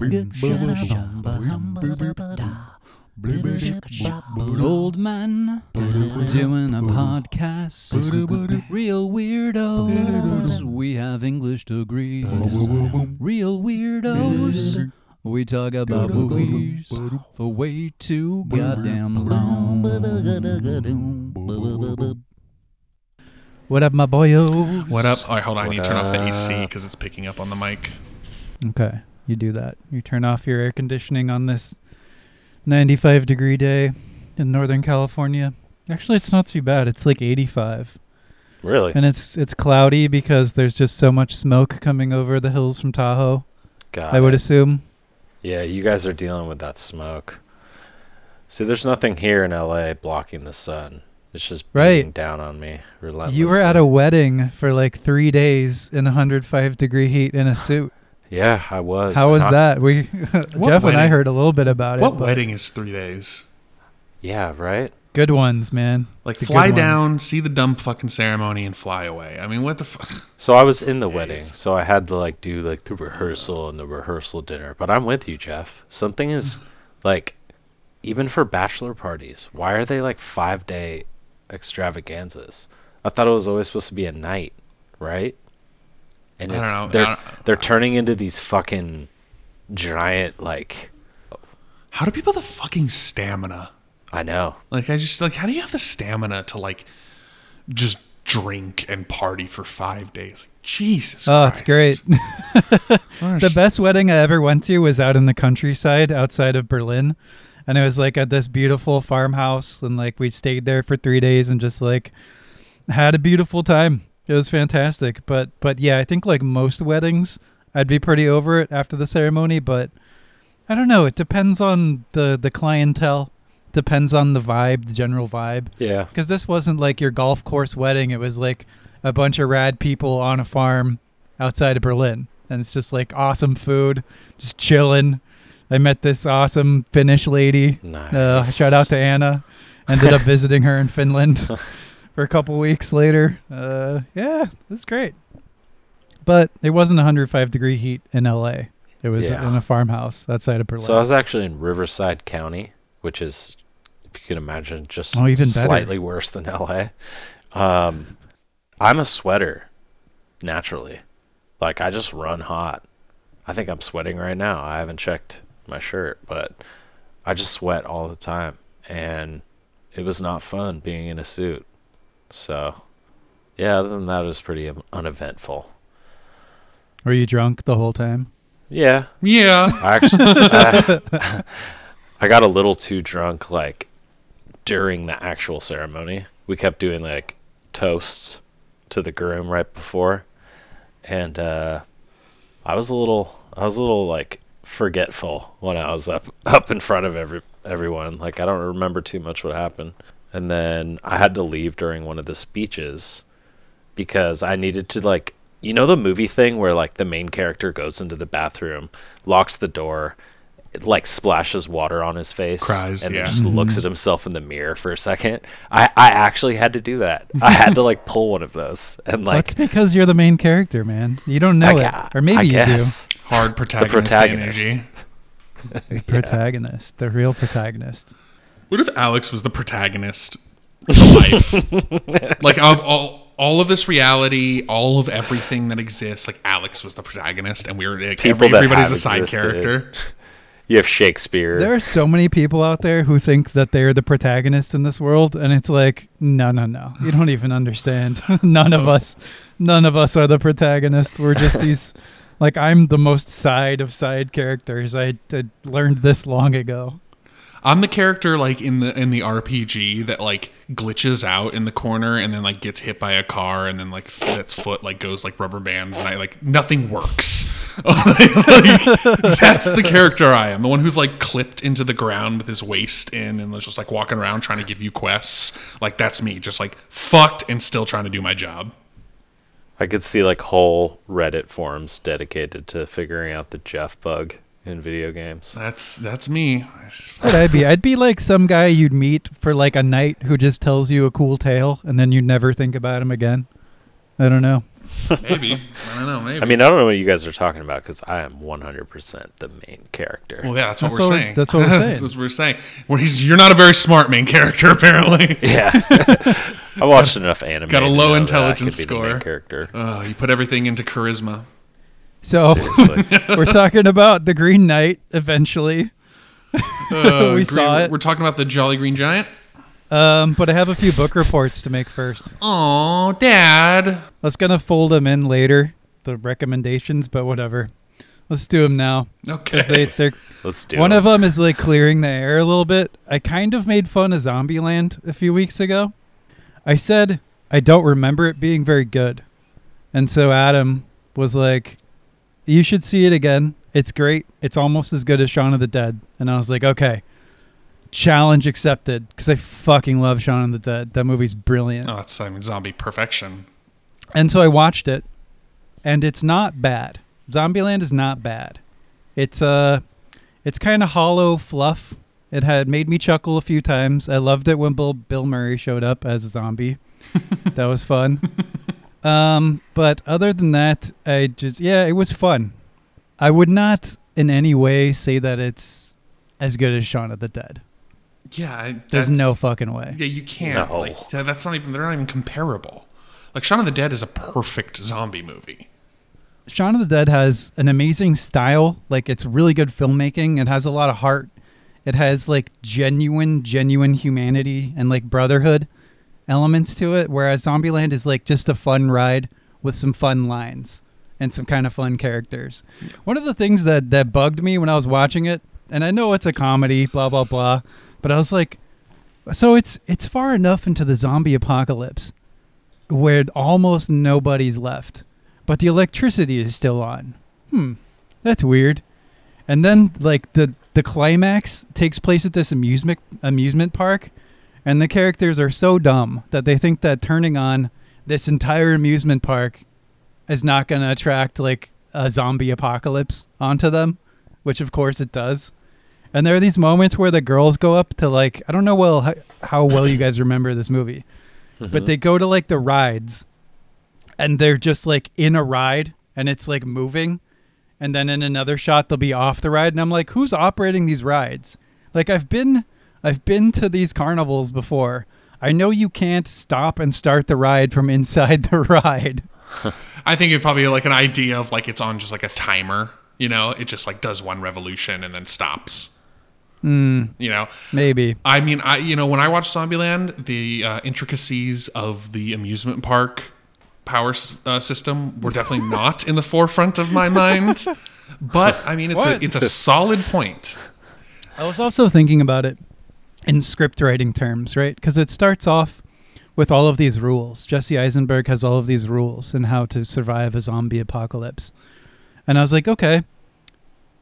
Old man doing a podcast. Real weirdos. We have English degrees. Real weirdos. We talk about movies for way too goddamn long. What up, my boyos? What up? All right, hold on. I need to turn off the AC because it's picking up on the mic. Okay, you do that. You turn off your air conditioning on this 95 degree day in Northern California. Actually, it's not too bad. It's like 85. Really? And it's it's cloudy because there's just so much smoke coming over the hills from Tahoe. God. I would assume. Yeah, you guys are dealing with that smoke. See, there's nothing here in LA blocking the sun. It's just Right. down on me relentlessly. You were at a wedding for like 3 days in 105 degree heat in a suit. Yeah, I was. How was I- that? We Jeff and I heard a little bit about it. What wedding is three days? Yeah, right? Good ones, man. Like The good fly ones. down, see the dumb fucking ceremony, and fly away. I mean, what the fuck? So I was in the Days. wedding, so I had to like do like the rehearsal and the rehearsal dinner. But I'm with you, Jeff. Something is like even for bachelor parties, why are they like 5-day extravaganzas? I thought it was always supposed to be a night, right? And I it's don't know. They're don't- they're turning into these fucking giant like How do people have the fucking stamina? I know. Like, I just like, how do you have the stamina to like just drink and party for five days? Like, Jesus. Oh, it's great. The best wedding I ever went to was out in the countryside outside of Berlin. And it was like at this beautiful farmhouse and like we stayed there for 3 days and just like had a beautiful time. It was fantastic. But but yeah, I think like most weddings I'd be pretty over it after the ceremony, but I don't know, it depends on the the clientele. Depends on the vibe, the general vibe. Yeah. Because this wasn't like your golf course wedding. It was like a bunch of rad people on a farm outside of Berlin. And it's just like awesome food, just chilling. I met this awesome Finnish lady. Nice. Uh, shout out to Anna. Ended up visiting her in Finland for a couple weeks later. Uh, yeah, it was great. But it wasn't 105 degree heat in LA. It was Yeah. in a farmhouse outside of Berlin. So I was actually in Riverside County, which is, if you can imagine, just Oh, even better. slightly worse than LA. Um, I'm a sweater, naturally. Like I just run hot. I think I'm sweating right now. I haven't checked my shirt, but I just sweat all the time, and it was not fun being in a suit. So, yeah. Other than that, it was pretty uneventful. Were you drunk the whole time? Yeah, Yeah. I actually, I, I got a little too drunk, like during the actual ceremony. We kept doing like toasts to the groom right before, and uh, I was a little, I was a little like forgetful when I was up up in front of every everyone. Like I don't remember too much what happened, and then I had to leave during one of the speeches because I needed to like you know the movie thing where like the main character goes into the bathroom, locks the door, it, like splashes water on his face, Cries, and yeah. then just mm-hmm. looks at himself in the mirror for a second. I I actually had to do that. I had to like pull one of those and like That's because you're the main character, man. You don't know I, it, or maybe I you guess. Hard protagonist, The protagonist. energy. do. Protagonist, the real protagonist. What if Alex was the protagonist of life? like of all all of this reality, all of everything that exists, like Alex was the protagonist, and we were like, People every, that everybody's a side existed. character. You have Shakespeare. There are so many people out there who think that they're the protagonist in this world, and it's like, no, no, no. You don't even understand. none of us, none of us are the protagonist. We're just these. Like I'm the most side of side characters. I, I learned this long ago. I'm the character like in the in the RPG that like glitches out in the corner and then like gets hit by a car and then like its foot like goes like rubber bands and I like nothing works. Like, that's the character I am. The one who's like clipped into the ground with his waist in and just like walking around trying to give you quests. Like that's me, just like fucked and still trying to do my job. I could see like whole Reddit forums dedicated to figuring out the Jeff bug in video games. That's that's me. What I'd be, I'd be like some guy you'd meet for like a night who just tells you a cool tale, and then you never think about him again. I don't know. Maybe I don't know. Maybe. I mean, I don't know what you guys are talking about because I am 100% the main character. well, yeah, that's what That's we're what- saying. that's what we're saying. that's what we're saying. Well, he's, you're not a very smart main character, apparently. yeah. I watched enough anime. Got a low know that I intelligence could be the main score. character. Oh, you put everything into charisma. So we're talking about the Green Knight eventually. Uh, We Green- saw it. We're talking about the Jolly Green Giant. Um, but I have a few book reports to make first. Oh, Dad. I was gonna fold them in later, the recommendations, but whatever. Let's do them now. Okay. They, Let's do one of them is like clearing the air a little bit. I kind of made fun of Zombieland a few weeks ago. I said I don't remember it being very good, and so Adam was like, "You should see it again. It's great. It's almost as good as Shaun of the Dead." And I was like, "Okay." Challenge accepted because I fucking love Shaun of the Dead. That movie's brilliant. Oh, that's I mean zombie perfection. And so I watched it, and it's not bad. Zombieland is not bad. It's uh, it's kind of hollow fluff. It had made me chuckle a few times. I loved it when Bill Bill Murray showed up as a zombie. that was fun. Um, but other than that, I just yeah, it was fun. I would not in any way say that it's as good as Shaun of the Dead. Yeah, I- There's no fucking way. Yeah, you can't. No. Like, that's not even. They're not even comparable. Like Shaun of the Dead is a perfect zombie movie. Shaun of the Dead has an amazing style. Like it's really good filmmaking. It has a lot of heart. It has like genuine, genuine humanity and like brotherhood elements to it. Whereas Zombieland is like just a fun ride with some fun lines and some kind of fun characters. One of the things that that bugged me when I was watching it, and I know it's a comedy, blah blah blah, but I was like, so it's it's far enough into the zombie apocalypse where almost nobody's left but the electricity is still on. Hmm, that's weird. And then like the the climax takes place at this amusement amusement park, and the characters are so dumb that they think that turning on this entire amusement park is not going to attract like a zombie apocalypse onto them, which of course it does. And there are these moments where the girls go up to like I don't know well how, how well you guys remember this movie, but uh-huh. they go to like the rides and they're just like in a ride and it's like moving and then in another shot they'll be off the ride and I'm like who's operating these rides? Like I've been I've been to these carnivals before. I know you can't stop and start the ride from inside the ride. I think it probably like an idea of like it's on just like a timer. You know, it just like does one revolution and then stops. Hmm, You know, maybe. I mean, I you know when I watched Zombieland, the uh, intricacies of the amusement park power uh, system were definitely not in the forefront of my mind. But I mean, it's What? a it's a solid point. I was also thinking about it in script writing terms, right? Because it starts off with all of these rules. Jesse Eisenberg has all of these rules and how to survive a zombie apocalypse. And I was like, okay,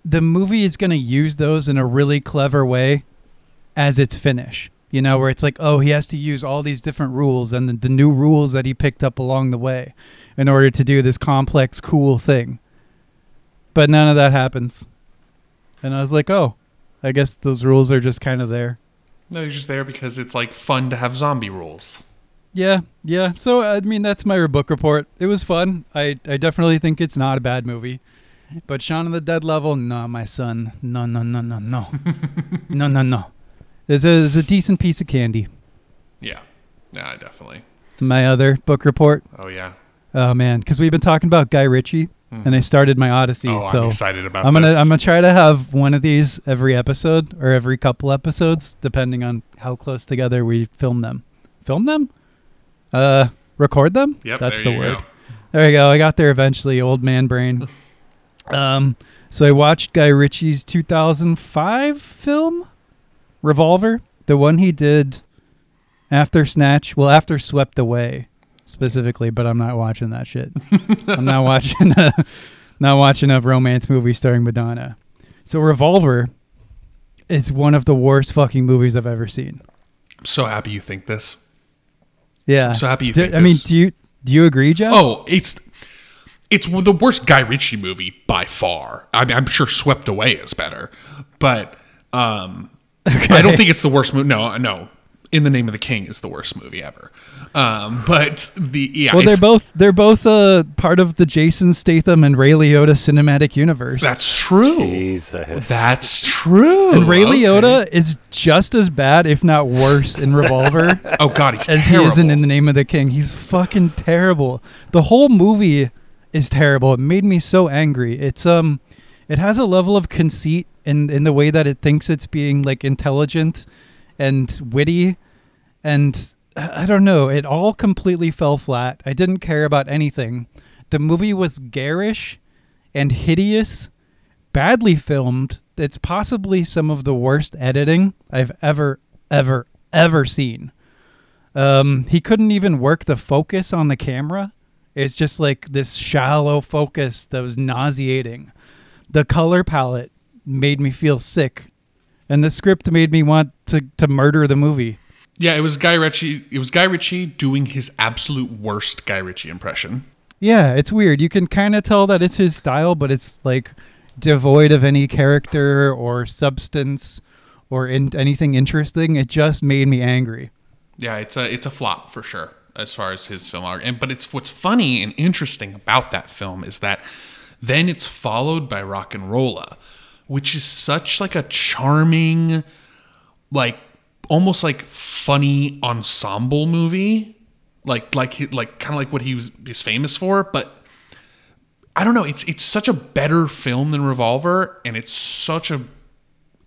the movie is going to use those in a really clever way as its finish. You know, where it's like, oh, he has to use all these different rules and the, the new rules that he picked up along the way in order to do this complex, cool thing. But none of that happens. And I was like, oh, I guess those rules are just kind of there. No, you're just there because it's like fun to have zombie rules. Yeah, yeah. So I mean, that's my book report. It was fun. I I definitely think it's not a bad movie. But Shaun of the Dead level, no, my son, no, no, no, no, no, no, no, no. It's a, it's a decent piece of candy. Yeah, yeah, definitely. My other book report. Oh yeah. Oh man, because we've been talking about Guy Ritchie, and I started my Odyssey. Oh, so I'm excited about. I'm gonna this. I'm gonna try to have one of these every episode or every couple episodes, depending on how close together we film them. Film them? Uh, record them? Yep, that's the word. go. There you go. I got there eventually. Old man brain. um, so I watched Guy Ritchie's 2005 film, Revolver, the one he did after Snatch. Well, after Swept Away, specifically. But I'm not watching that shit. I'm not watching a, not watching a romance movie starring Madonna. So Revolver is one of the worst fucking movies I've ever seen. I'm so happy you think this. Yeah. I'm so happy you Do- think I mean, do you do you agree, Jeff? Oh, it's it's the worst Guy Ritchie movie by far. I mean, I'm sure Swept Away is better, but um, I don't think it's the worst movie. No, no. In the Name of the King is the worst movie ever. Um, but the yeah, Well, they're both they're both uh, part of the Jason Statham and Ray Liotta cinematic universe. that's true. Jesus. That's true. and Ray Okay. Liotta is just as bad, if not worse, in Revolver Oh God, he's as terrible. he is in In the Name of the King. He's fucking terrible. The whole movie is terrible. It made me so angry. It's um, it has a level of conceit in in the way that it thinks it's being like intelligent and witty, and I don't know. It all completely fell flat. I didn't care about anything. The movie was garish and hideous, badly filmed. It's possibly some of the worst editing I've ever, ever, ever seen. Um, he couldn't even work the focus on the camera. It's just like this shallow focus that was nauseating. The color palette made me feel sick, and the script made me want to, to murder the movie. Yeah, it was Guy Ritchie. It was Guy Ritchie doing his absolute worst Guy Ritchie impression. Yeah, it's weird. You can kind of tell that it's his style, but it's like devoid of any character or substance or in- anything interesting. It just made me angry. Yeah, it's a it's a flop for sure as far as his film art. And but it's what's funny and interesting about that film is that then it's followed by RocknRolla, which is such like a charming, like almost like funny ensemble movie, like like he- like kind of like what he was is famous for, but. I don't know. It's it's such a better film than Revolver, and it's such a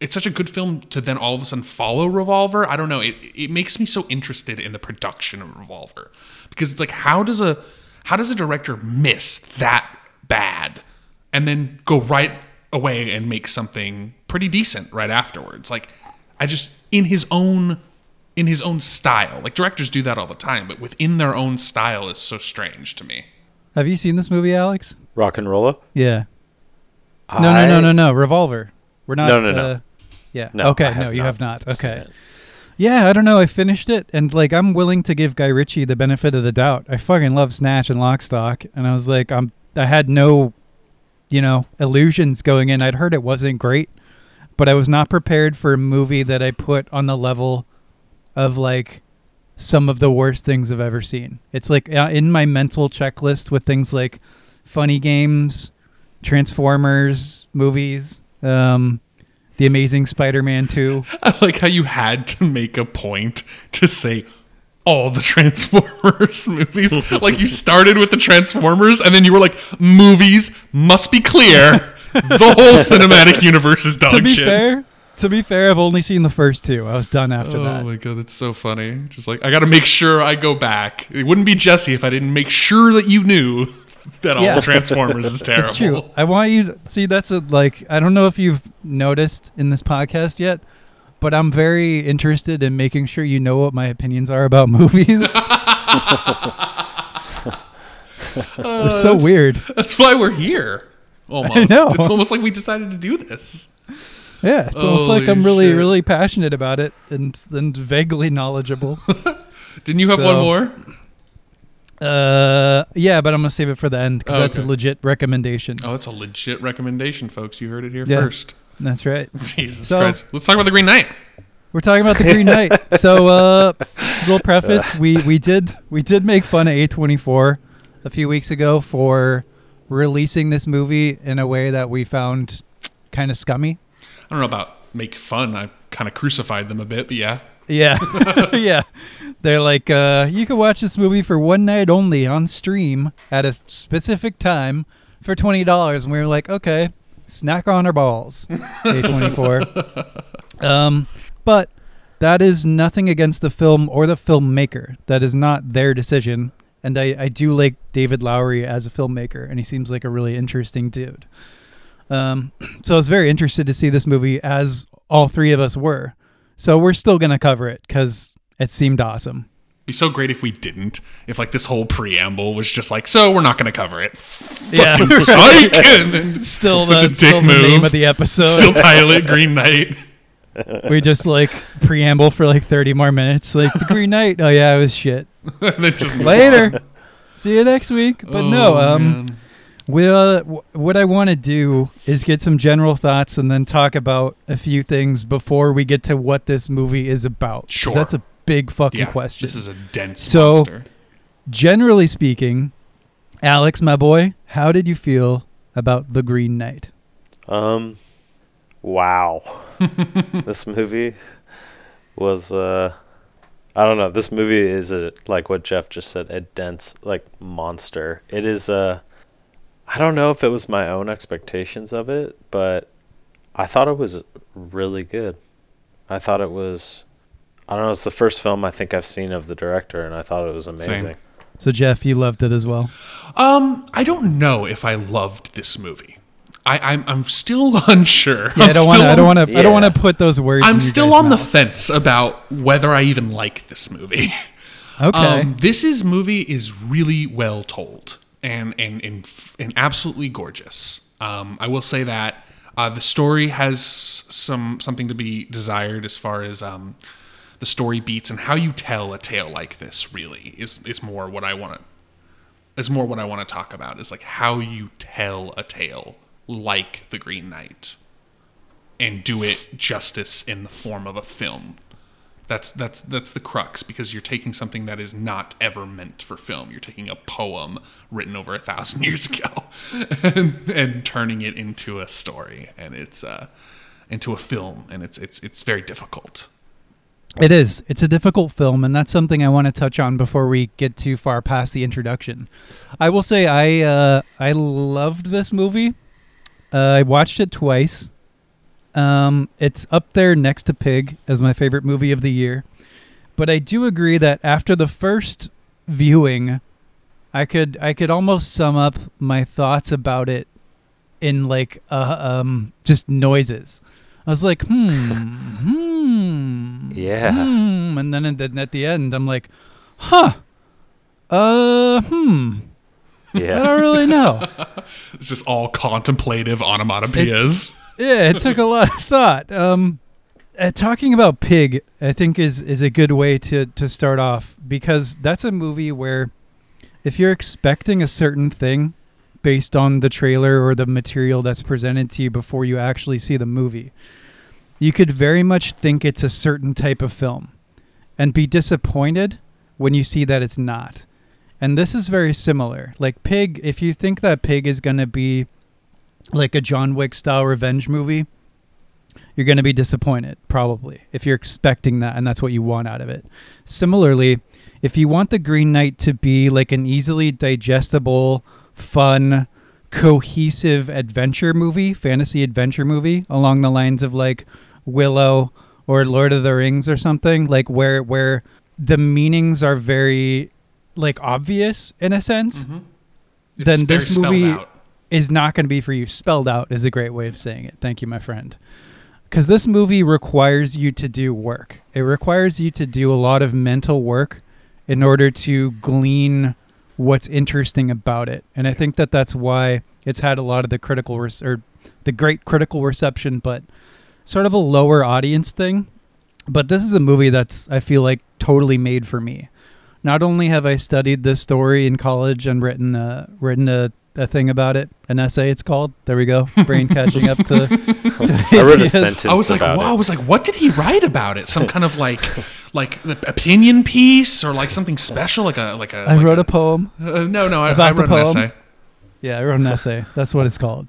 it's such a good film to then all of a sudden follow Revolver. I don't know. It it makes me so interested in the production of Revolver because it's like how does a how does a director miss that bad and then go right away and make something pretty decent right afterwards? Like I just in his own in his own style. Like directors do that all the time, but within their own style is so strange to me. Have you seen this movie, Alex? RocknRolla? Yeah. No, no, no, no, no. Revolver. We're not. No, no, no. uh, Yeah. No, okay. No, you not have not. Okay. Yeah, I don't know. I finished it, and like I'm willing to give Guy Ritchie the benefit of the doubt. I fucking love Snatch and Lockstock, and I was like, I'm. I had no, you know, illusions going in. I'd heard it wasn't great, but I was not prepared for a movie that I put on the level of like some of the worst things I've ever seen. It's like uh, in my mental checklist with things like funny games, Transformers movies, um, The Amazing Spider-Man 2. I like how you had to make a point to say all the Transformers movies. like you started with the Transformers and then you were like, movies must be clear. The whole cinematic universe is dog to be shit. fair, to be fair, I've only seen the first two. I was done after oh that. Oh my god, that's so funny. Just like I got to make sure I go back. It wouldn't be Jesse if I didn't make sure that you knew that all Yeah. Transformers is terrible. It's true. I want you to see that's a like I don't know if you've noticed in this podcast yet, but I'm very interested in making sure you know what my opinions are about movies. it's so oh, weird. That's why we're here. Almost. It's almost like we decided to do this. Yeah, it's almost like I'm really, shit. really passionate about it and and vaguely knowledgeable. Didn't you have So- one more? uh, yeah, but I'm gonna save it for the end because Oh, that's a legit recommendation. Oh, it's a legit recommendation, folks. You heard it here Yeah. first. That's right. Jesus So- Christ. Let's talk about the Green Knight. We're talking about the Green Knight. So, uh, little preface: we we did we did make fun of A24 a few weeks ago for releasing this movie in a way that we found kind of scummy. I don't know about make fun. I kind of crucified them a bit, but yeah. Yeah, yeah. They're like, uh, you can watch this movie for one night only on stream at a specific time for twenty dollars, and we were like, okay, snack on our balls, A24. um, but that is nothing against the film or the filmmaker. That is not their decision. And I, I do like David Lowery as a filmmaker, and he seems like a really interesting dude. Um, so I was very interested to see this movie, as all three of us were. So we're still gonna cover it because it seemed awesome. Be so great if we didn't. If like this whole preamble was just like, so we're not going to cover it. Yeah, Fucking psych! And then still such the, a dick still the name of the episode. Still title it Green Knight. We just like preamble for like thirty more minutes. Like the Green Knight. Oh yeah, it was shit. and then just move on. Later. See you next week. But no, Oh, um, man. we, uh, w- what I want to do is get some general thoughts and then talk about a few things before we get to what this movie is about. 'Cause Sure. That's a big fucking Yeah, question. this is a dense So- monster. Generally speaking, Alex, my boy, how did you feel about The Green Knight? Um, wow. this movie was uh, I don't know. This movie is a like what Jeff just said, a dense like monster. It is uh, I don't know if it was my own expectations of it, but I thought it was really good. I thought it was. I don't know. It's the first film I think I've seen of the director, and I thought it was amazing. So, Jeff, you loved it as well. Um, I don't know if I loved this movie. I, I'm I'm still unsure. Yeah, I I'm don't want to. I don't want to. I don't want to put those words. I'm your still guys' on the fence about whether I even like this movie. Okay. Um, this is movie is really well told and and and, and absolutely gorgeous. Um, I will say that uh, the story has some something to be desired as far as um, the story beats and how you tell a tale like this. Really is is more what I want to is more what I want to talk about. Is like how you tell a tale like The Green Knight and do it justice in the form of a film. That's that's that's the crux because you're taking something that is not ever meant for film. You're taking a poem written over a thousand years ago and, and turning it into a story and it's uh into a film and it's it's it's very difficult. It is. It's a difficult film, and that's something I want to touch on before we get too far past the introduction. I will say I uh, I loved this movie. Uh, I watched it twice. Um, it's up there next to Pig as my favorite movie of the year. But I do agree that after the first viewing, I could I could almost sum up my thoughts about it in like uh, um just noises. I was like, hmm, hmm, Yeah. hmm, and then, and then at the end, I'm like, huh, uh, hmm, I don't really know. It's just all contemplative onomatopoeias. yeah, it took a lot of thought. Um, uh, talking about Pig, I think is is a good way to to start off because that's a movie where if you're expecting a certain thing based on the trailer or the material that's presented to you before you actually see the movie, you could very much think it's a certain type of film and be disappointed when you see that it's not. And this is very similar. Like Pig, if you think that Pig is going to be like a John Wick style revenge movie, you're going to be disappointed, probably, if you're expecting that and that's what you want out of it. Similarly, if you want The Green Knight to be like an easily digestible, fun, cohesive adventure movie, fantasy adventure movie, along the lines of like Willow or Lord of the Rings or something, like where where the meanings are very like obvious in a sense, It's then this movie is not going to be for you. Spelled out is a great way of saying it. Thank you, my friend. Because this movie requires you to do work. It requires you to do a lot of mental work in order to glean what's interesting about it. And I think that that's why it's had a lot of the critical res- or the great critical reception, but sort of a lower audience thing. But this is a movie that's I feel like totally made for me. Not only have I studied this story in college and written a, written a, a thing about it, an essay it's called. There we go. Brain catching up to, to I wrote a sentence I was like, about wow. I was like, what did he write about it? Some kind of like, like the opinion piece or like something special, like a like a. I like wrote a poem. Uh, no, no, I, about I the wrote an poem. essay. Yeah, I wrote an essay. That's what it's called.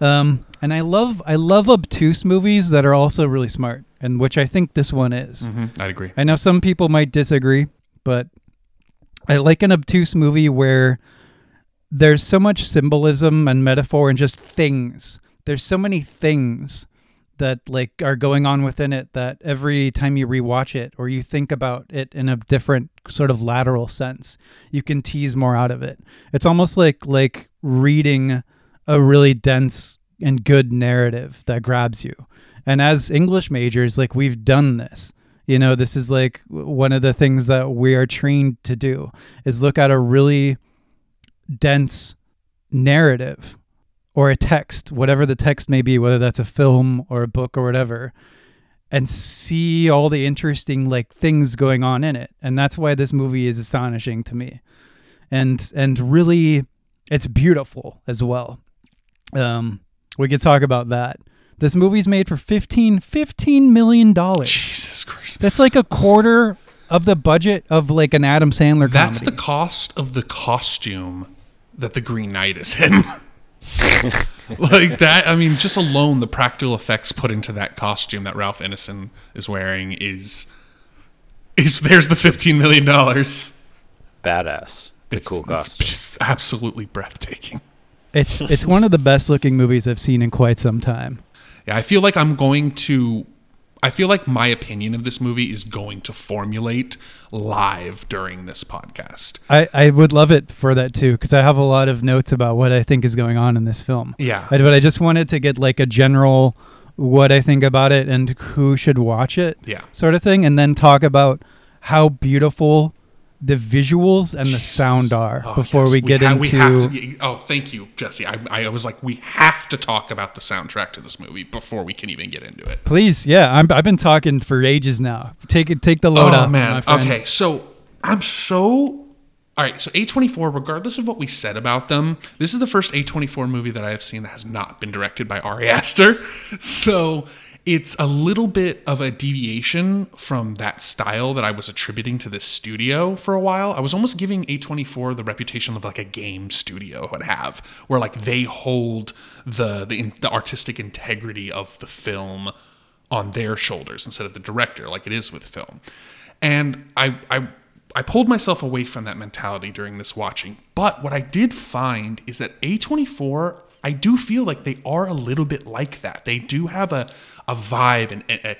Um, and I love I love obtuse movies that are also really smart, and which I think this one is. hmm I'd agree. I know some people might disagree, but I like an obtuse movie where there's so much symbolism and metaphor and just things. There's so many things that like are going on within it that every time you rewatch it or you think about it in a different sort of lateral sense, you can tease more out of it. It's almost like like reading a really dense and good narrative that grabs you. And as English majors, like we've done this. You know, this is like one of the things that we are trained to do is look at a really dense narrative or a text, whatever the text may be, whether that's a film or a book or whatever, and see all the interesting like things going on in it. And that's why this movie is astonishing to me. And and really it's beautiful as well. Um we could talk about that. This movie's made for 15 15 million dollars. Jesus Christ. That's like a quarter of the budget of like an Adam Sandler That's comedy. the cost of the costume that the Green Knight is in. like that, I mean, just alone the practical effects put into that costume that Ralph Ineson is wearing is is there's the fifteen million dollars. Badass. It's, a cool costume. just absolutely breathtaking. It's it's one of the best looking movies I've seen in quite some time. Yeah, I feel like I'm going to. I feel like my opinion of this movie is going to formulate live during this podcast. I, I would love it for that too because I have a lot of notes about what I think is going on in this film. Yeah. I- but I just wanted to get like a general what I think about it and who should watch it Yeah. sort of thing, and then talk about how beautiful the visuals and the sound are Oh, before yes, we get ha- into. we to- oh, thank you, Jesse. I, I was like, we have to talk about the soundtrack to this movie before we can even get into it. Please, yeah, I'm, I've been talking for ages now. Take it, take the load oh off, man. Okay, so I'm so. All right, so A24, regardless of what we said about them, this is the first A24 movie that I have seen that has not been directed by Ari Aster. So it's a little bit of a deviation from that style that I was attributing to this studio for a while. I was almost giving A24 the reputation of like a game studio would have, where like they hold the the, the artistic integrity of the film on their shoulders instead of the director, like it is with film. And I, I, I pulled myself away from that mentality during this watching. But what I did find is that A24, I do feel like they are a little bit like that. They do have a, a vibe and a,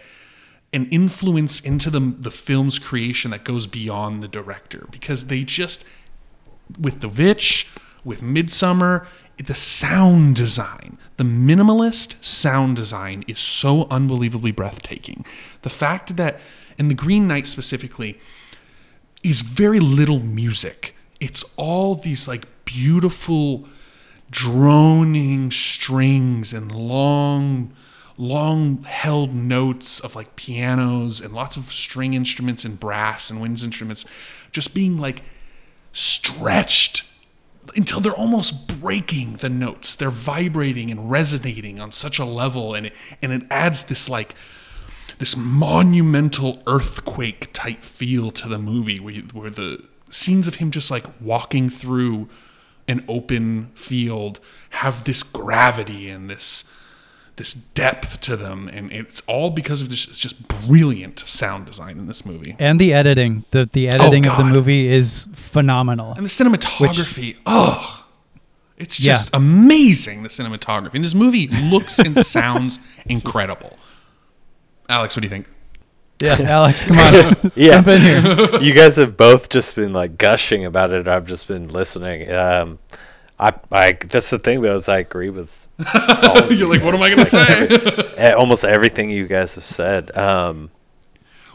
an influence into the, the film's creation that goes beyond the director because they just with The Witch, with Midsommar, the sound design, the minimalist sound design is so unbelievably breathtaking. The fact that, in The Green Knight specifically, is very little music. It's all these like beautiful droning strings and long long held notes of like pianos and lots of string instruments and brass and winds instruments just being like stretched until they're almost breaking the notes. They're vibrating and resonating on such a level, and it, and it adds this like this monumental earthquake type feel to the movie, where, where the scenes of him just like walking through an open field have this gravity and this this depth to them, and it's all because of this it's just brilliant sound design in this movie. And the editing, the the editing of the Oh, movie is phenomenal. And the cinematography, oh, it's Yeah. just amazing. The cinematography. And this movie looks and sounds incredible. Alex, what do you think? Yeah, Alex, come on, Yeah. jump in here. you guys have both just been like gushing about it. I've just been listening. Um, I, I that's the thing though is I agree with. You're you like, what am I going to say? eh, almost everything you guys have said. Um,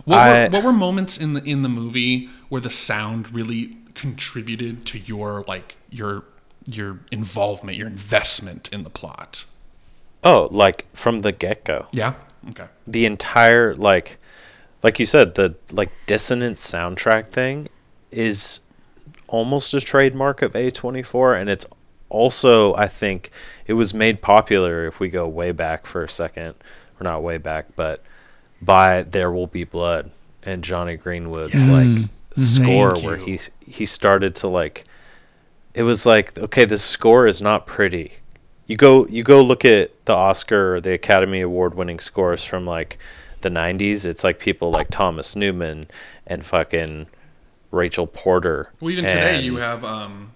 what, I- were, what were moments in the in the movie where the sound really contributed to your like your your involvement, your investment in the plot? oh, like from the get go. Yeah. Okay. the entire like like you said the like dissonant soundtrack thing is almost a trademark of A24 and it's also I think it was made popular if we go way back for a second or not way back but by There Will Be Blood and Jonny Greenwood's Yes. like score Thank where you. he he started to like it was like okay the score is not pretty you go you go look at the Oscar or the Academy Award winning scores from like the 90s it's like people like Thomas Newman and fucking Rachel Porter Well, even today you have um,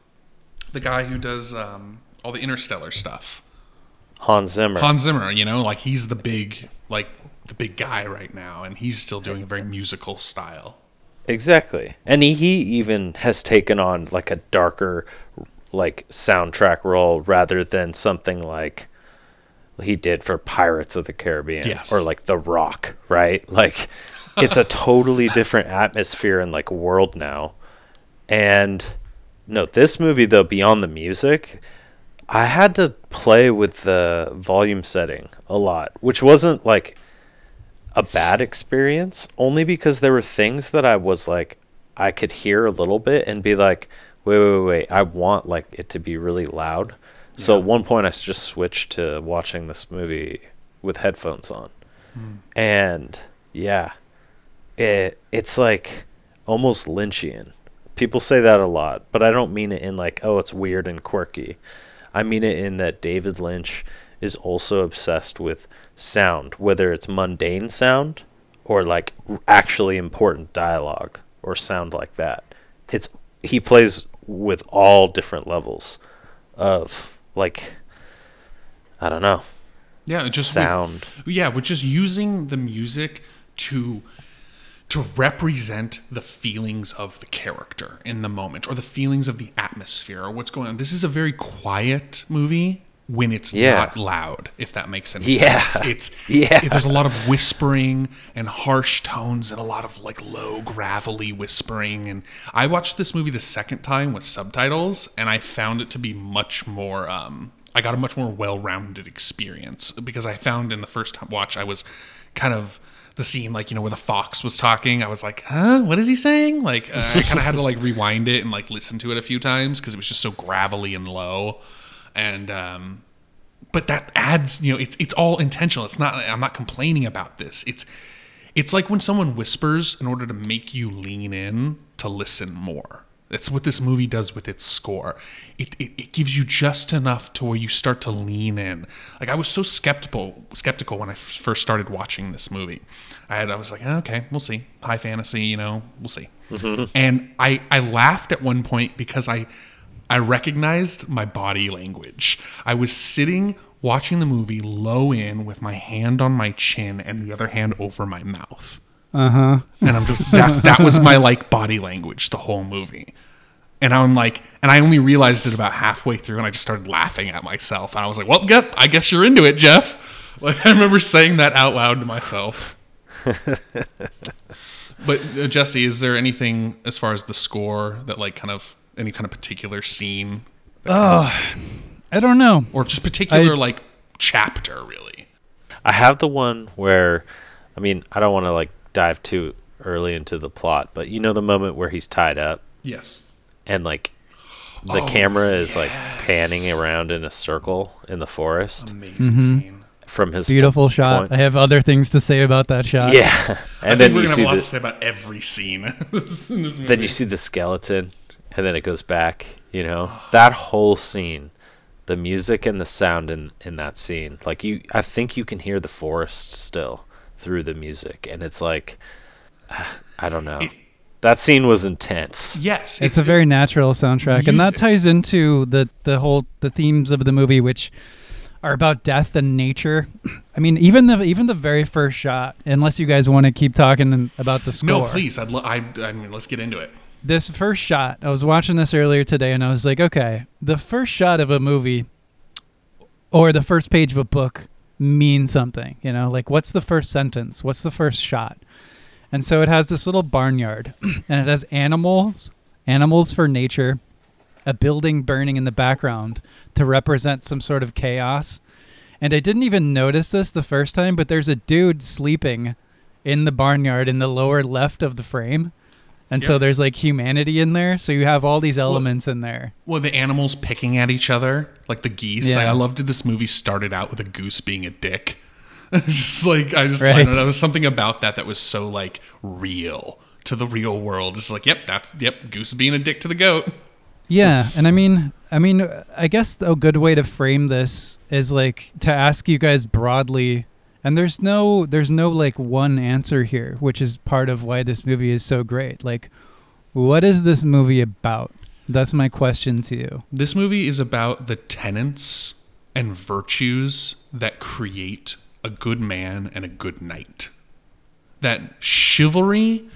the guy who does um, all the interstellar stuff. Hans Zimmer Hans Zimmer, you know, like he's the big like the big guy right now and he's still doing a very musical style. Exactly. And he, he even has taken on like a darker like soundtrack role rather than something like he did for Pirates of the Caribbean Yes. or like The Rock, right? Like it's a totally different atmosphere and like world now. And no, this movie though beyond the music, I had to play with the volume setting a lot, which wasn't like a bad experience only because there were things that I was like I could hear a little bit and be like wait wait wait I want like it to be really loud. So at one point I just switched to watching this movie with headphones on. Hmm. And yeah. It it's like almost Lynchian. People say that a lot, but I don't mean it in like, oh, it's weird and quirky. I mean it in that David Lynch is also obsessed with sound, whether it's mundane sound or like actually important dialogue or sound like that. It's he plays with all different levels of like I don't know Yeah, just with- sound. yeah, with just using the music to to represent the feelings of the character in the moment or the feelings of the atmosphere or what's going on. This is a very quiet movie when it's Yeah. not loud, if that makes any Yeah. sense. It's Yeah. it- there's a lot of whispering and harsh tones and a lot of like low gravelly whispering and I watched this movie the second time with subtitles and I found it to be much more um I got a much more well-rounded experience because I found in the first watch I was kind of the scene like you know where the fox was talking I was like huh? What is he saying? Like uh, I kind of had to like rewind it and like listen to it a few times because it was just so gravelly and low. And um but that adds you know it's it's all intentional. It's not i'm not complaining about this. It's it's like when someone whispers in order to make you lean in to listen more that's what this movie does with its score. It, it, it gives you just enough to where you start to lean in. Like i was so skeptical skeptical when i f- first started watching this movie. I had i was like "Oh, okay we'll see. High fantasy you know we'll see. Mm-hmm. And i i laughed at one point because i I recognized my body language. I was sitting watching the movie low in with my hand on my chin and the other hand over my mouth. Uh huh. And I'm just that that was my like body language the whole movie. And I'm like and I only realized it about halfway through and I just started laughing at myself. And I was like, "Well, yep, I guess you're into it, Jeff." Like I remember saying that out loud to myself. but uh, Jesse, is there anything as far as the score that like kind of any kind of particular scene Oh, uh, I don't know. or just particular I- like chapter really? I have the one where, I mean, I don't want to like dive too early into the plot, but you know the moment where he's tied up Yes. and like the Oh, camera is like panning around in a circle in the forest Amazing mm-hmm. scene. from his Beautiful shot. point. I have other things to say about that shot. Yeah, I and think then we're you gonna see have a lot the to say about every scene in this movie. then you see the skeleton, and then it goes back. You know that whole scene, the music and the sound in in that scene. Like you, I think you can hear the forest still through the music, and it's like, I don't know. That scene was intense. yes, It's, a very natural soundtrack, and that ties into the the whole the themes of the movie, which are about death and nature. I mean, even the even the very first shot. Unless you guys want to keep talking about the score. no. Please, I'd lo- I, I mean, let's get into it. this first shot, I was watching this earlier today and I was like, okay, the first shot of a movie or the first page of a book means something, you know? Like what's the first sentence? What's the first shot? And so it has this little barnyard and it has animals, animals for nature, a building burning in the background to represent some sort of chaos. And I didn't even notice this the first time, but there's a dude sleeping in the barnyard in the lower left of the frame. And so there's like humanity in there. So you have all these elements in there. Well, the animals picking at each other, like the geese. Yeah. I loved this movie started out with a goose being a dick. It's just like I just I Right. don't know, there was something about that that was so like real to the real world. It's like, yep, that's yep, goose being a dick to the goat. Yeah, and I mean, I mean, I guess a good way to frame this is like to ask you guys broadly, and there's no, there's no like one answer here, which is part of why this movie is so great. Like, what is this movie about? That's my question to you. This movie is about the tenets and virtues that create a good man and a good knight. That chivalry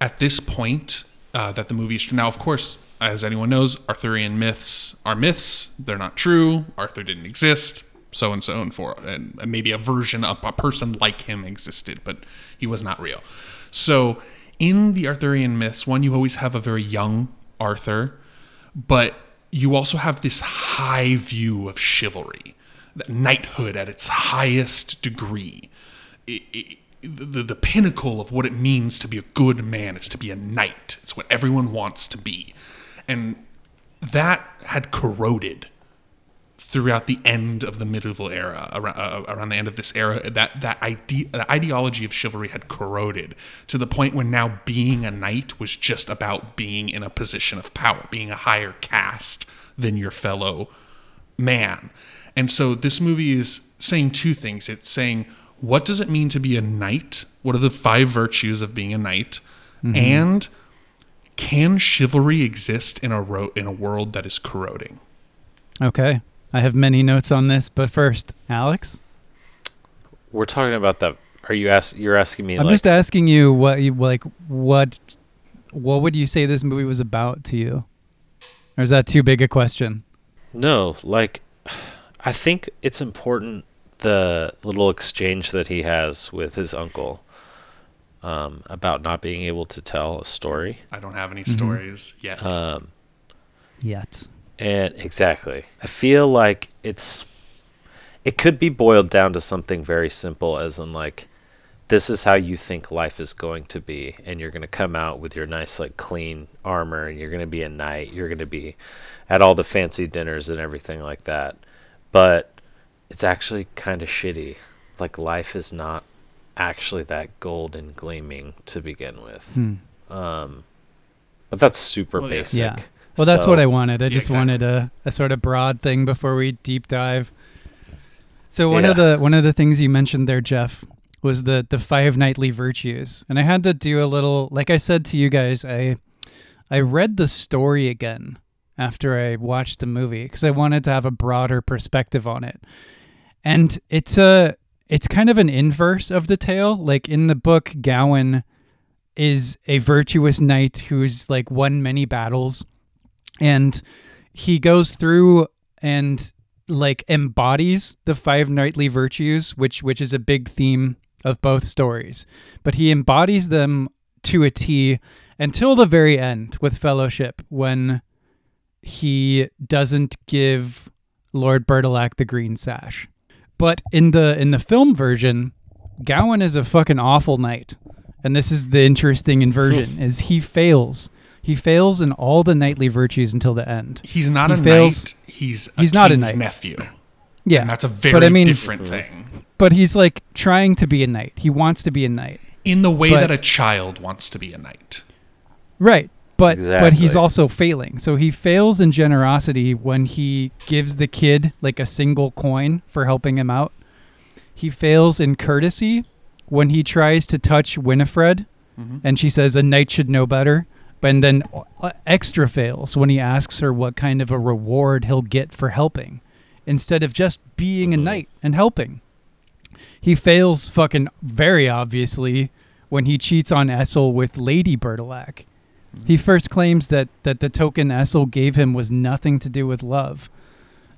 at this point uh, that the movie is now, of course, as anyone knows, Arthurian myths are myths. They're not true. Arthur didn't exist. So and so and for and maybe a version of a person like him existed, but he was not real. So in the Arthurian myths, one you always have a very young Arthur, but you also have this high view of chivalry, that knighthood at its highest degree. It, it, the, the pinnacle of what it means to be a good man is to be a knight. It's what everyone wants to be. And that had corroded throughout the end of the medieval era, around, uh, around the end of this era, that that ide- the ideology of chivalry had corroded to the point where now being a knight was just about being in a position of power, being a higher caste than your fellow man. And so this movie is saying two things. It's saying what does it mean to be a knight? What are the five virtues of being a knight? And can chivalry exist in a ro- in a world that is corroding? Okay. I have many notes on this, but first, Alex, We're talking about the. Are you ask? You're asking me I'm like just asking you what you like what what would you say this movie was about to you? Or is that too big a question? No, like I think it's important the little exchange that he has with his uncle um, about not being able to tell a story. I don't have any stories yet. Um, Yet. And exactly, I feel like it's it could be boiled down to something very simple, as in like this is how you think life is going to be, and you're going to come out with your nice like clean armor, and you're going to be a knight. You're going to be at all the fancy dinners and everything like that. But it's actually kind of shitty. Like life is not actually that gold and gleaming to begin with. Hmm. Um, but that's super Well, basic. Yeah. Well, that's what I wanted. I Yeah, just exactly. wanted a, a sort of broad thing before we deep dive. So one of the one of the things you mentioned there, Jeff, was the the five knightly virtues, and I had to do a little. Like I said to you guys, I I read the story again after I watched the movie because I wanted to have a broader perspective on it, and it's a it's kind of an inverse of the tale. Like in the book, Gowan is a virtuous knight who's like won many battles and he goes through and like embodies the five knightly virtues which which is a big theme of both stories. But he embodies them to a T until the very end with fellowship when he doesn't give Lord Bertilak the green sash. But in the in the film version Gowan is a fucking awful knight. And this is the interesting inversion is he fails he fails in all the knightly virtues until the end he's not he a fails- knight. He's a he's not a king's knight. nephew. yeah And that's a very but I mean different thing. but he's like trying to be a knight he wants to be a knight In the way but- that a child wants to be a knight. right but but he's also failing so he fails in generosity when he gives the kid like a single coin for helping him out he fails in courtesy when he tries to touch winifred Mhm. and she says a knight should know better but then uh, extra fails when he asks her what kind of a reward he'll get for helping instead of just being a knight and helping he fails fucking very obviously when he cheats on Essel with Lady Bertilak. He first claims that, that the token Essel gave him was nothing to do with love.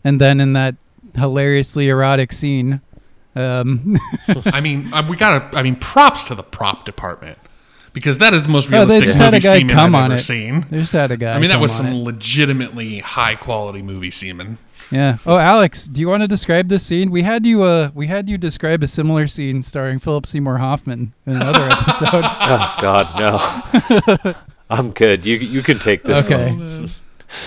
And then in that hilariously erotic scene, um, I mean, uh, we gotta. I mean, props to the prop department because that is the most Oh, realistic just had a movie semen I've on ever it. seen. they just had a guy. I mean, that was some it. legitimately high quality movie semen. Yeah. Oh, Alex, do you want to describe this scene? We had you. Uh, we had you describe a similar scene starring Philip Seymour Hoffman in another episode. Oh God, no. I'm good. You you can take this Okay. one.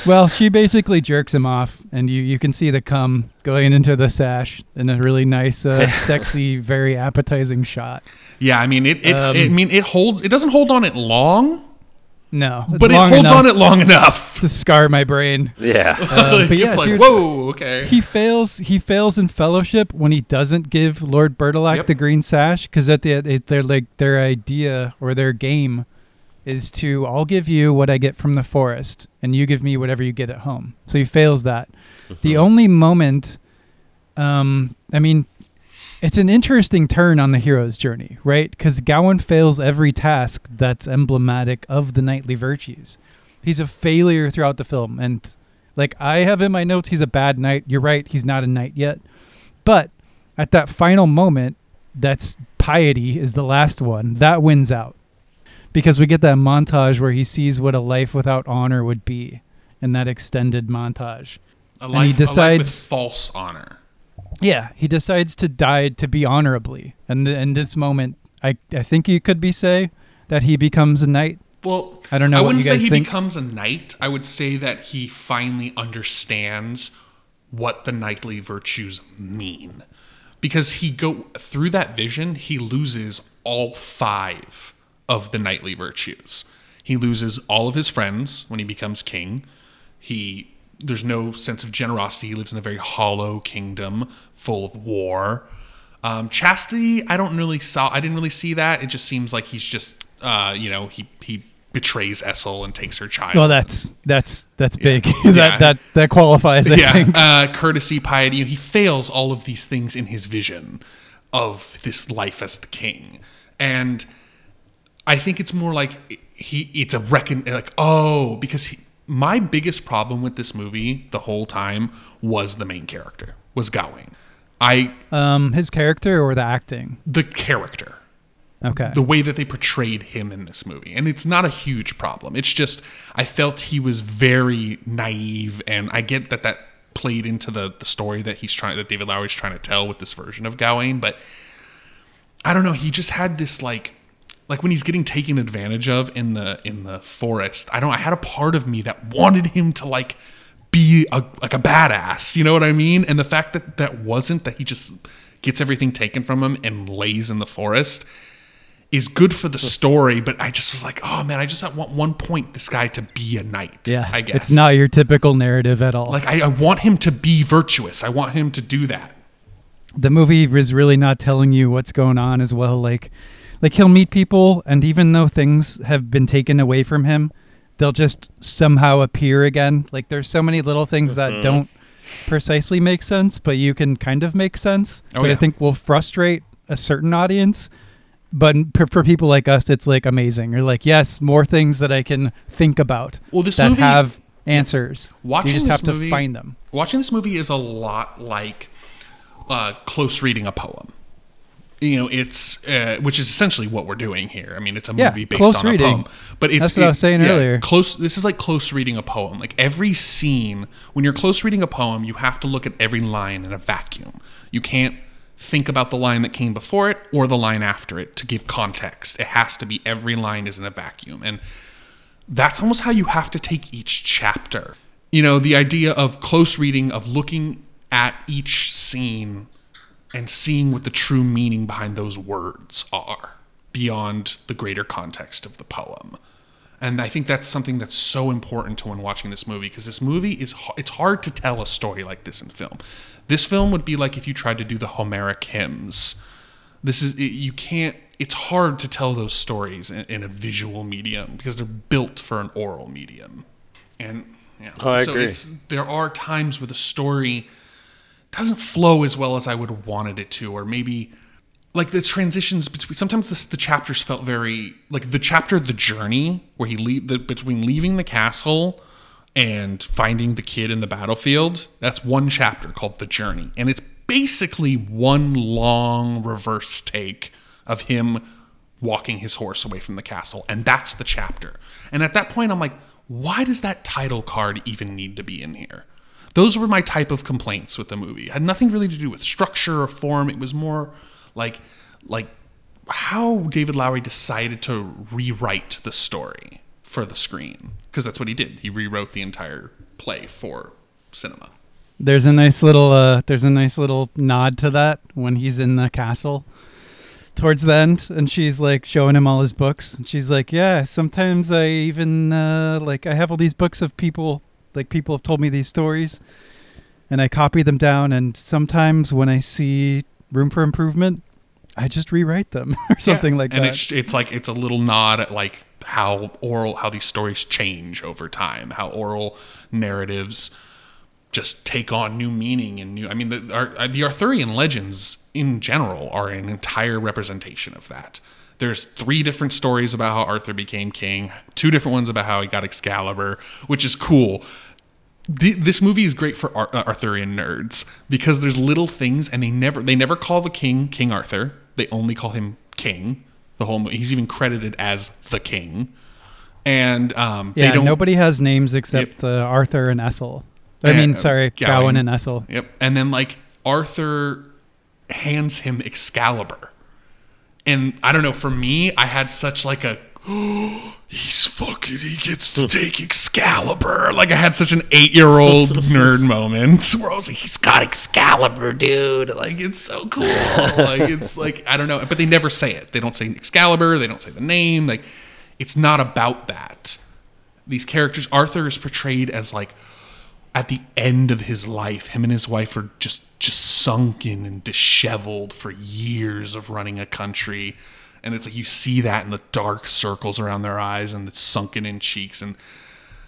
Well, she basically jerks him off, and you, you can see the cum going into the sash in a really nice, uh, sexy, very appetizing shot. Yeah, I mean, it. it, Um, I mean, it holds. It doesn't hold on it long, No, but it holds enough on it long enough. to scar my brain. Yeah. Um, but yeah, it's like, dude, whoa, okay. he fails. He fails in fellowship when he doesn't give Lord Bertilak Yep. the green sash because at the it, their like their idea or their game is to I'll give you what I get from the forest and you give me whatever you get at home. So he fails that. The only moment, um, I mean, it's an interesting turn on the hero's journey, right? Because Gowan fails every task that's emblematic of the knightly virtues. He's a failure throughout the film, and like I have in my notes, he's a bad knight. You're right, he's not a knight yet, but at that final moment, that's piety is the last one that wins out because we get that montage where he sees what a life without honor would be in that extended montage. A and life, he a life with decides- false honor. Yeah, he decides to die to be honorably, and th- in this moment, I I think you could be say that he becomes a knight. Well, I don't know I wouldn't say he think. becomes a knight. I would say that he finally understands what the knightly virtues mean. Because he go through that vision, he loses all five of the knightly virtues. He loses all of his friends when he becomes king. He there's no sense of generosity. He lives in a very hollow kingdom full of war. Um, chastity, I don't really saw. I didn't really see that. It just seems like he's just, uh, you know, he he betrays Essel and takes her child. Well, that's that's that's big. Yeah. that that that qualifies. I yeah, think. uh, courtesy, piety. He fails all of these things in his vision of this life as the king, and I think it's more like he. It's a reckon like oh because he, my biggest problem with this movie the whole time was the main character was Gawain. I Um, his character or the acting. the character Okay. the way that they portrayed him in this movie. And it's not a huge problem. It's just I felt he was very naive, and I get that that played into the the story that he's trying that David Lowery's trying to tell with this version of Gawain, but I don't know. He just had this like like when he's getting taken advantage of in the in the forest. I don't. I had a part of me that wanted him to like be a like a badass. You know what I mean? And the fact that that wasn't that he just gets everything taken from him and lays in the forest is good for the story. But I just was like, oh man, I just want one, point this guy to be a knight. yeah. I guess it's not your typical narrative at all. like I, I want him to be virtuous. I want him to do that. the movie is really not telling you what's going on as well. Like, like he'll meet people, and even though things have been taken away from him, they'll just somehow appear again. Like there's so many little things that don't precisely make sense, but you can kind of make sense. Oh, but I think will frustrate a certain audience. But for people like us, it's like amazing. You're like, yes, more things that I can think about Well, this that movie- have answers. Watching you just this have to movie- find them. watching this movie is a lot like uh, close reading a poem. You know, it's uh, which is essentially what we're doing here. I mean, it's a Yeah, movie based on reading. a poem, but it's That's what I was saying yeah, earlier. Close. This is like close reading a poem. Like every scene, when you're close reading a poem, you have to look at every line in a vacuum. You can't think about the line that came before it or the line after it to give context. It has to be every line is in a vacuum, and that's almost how you have to take each chapter. You know, the idea of close reading, of looking at each scene and seeing what the true meaning behind those words are beyond the greater context of the poem. And I think that's something that's so important to when watching this movie because this movie is it's hard to tell a story like this in film. This film would be like if you tried to do the Homeric hymns. This is you can't it's hard to tell those stories in, in a visual medium because they're built for an oral medium. And yeah. Oh, I so agree. it's there are times where the story doesn't flow as well as I would have wanted it to, or maybe like the transitions between. Sometimes this, the chapters felt very like the chapter "The Journey," where he leave the between leaving the castle and finding the kid in the battlefield. That's one chapter called "The Journey," and it's basically one long reverse take of him walking his horse away from the castle, and that's the chapter. And at that point, I'm like, why does that title card even need to be in here? Those were my type of complaints with the movie. It had nothing really to do with structure or form. It was more like like how David Lowery decided to rewrite the story for the screen because that's what he did. He rewrote the entire play for cinema. There's a nice little uh there's a nice little nod to that when he's in the castle towards the end and she's like showing him all his books and she's like, "Yeah, sometimes I even uh like I have all these books of people like people have told me these stories and I copy them down and sometimes when I see room for improvement, I just rewrite them or something Yeah. like and that. And it's it's like it's a little nod at like how oral how these stories change over time, how oral narratives just take on new meaning and new. I mean, the the Arthurian legends in general are an entire representation of that. There's three different stories about how Arthur became king, two different ones about how he got Excalibur, which is cool. Th- This movie is great for Ar- uh, Arthurian nerds because there's little things, and they never they never call the king King Arthur. They only call him King. The whole mo- he's even credited as the king, and um, yeah, they don't nobody has names except uh, Arthur and Essel. I Uh, mean, sorry, Gawain. Gawain and Essel. Yep. And then like Arthur hands him Excalibur. And I don't know, for me, I had such like a he's fucking he gets to take Excalibur. Like I had such an eight year old nerd moment where I was like, he's got Excalibur, dude. Like it's so cool. like it's like I don't know, but they never say it. They don't say Excalibur. They don't say the name. Like it's not about that. These characters, Arthur is portrayed as like at the end of his life, him and his wife are just just sunken and disheveled for years of running a country. And it's like you see that in the dark circles around their eyes and the sunken in cheeks and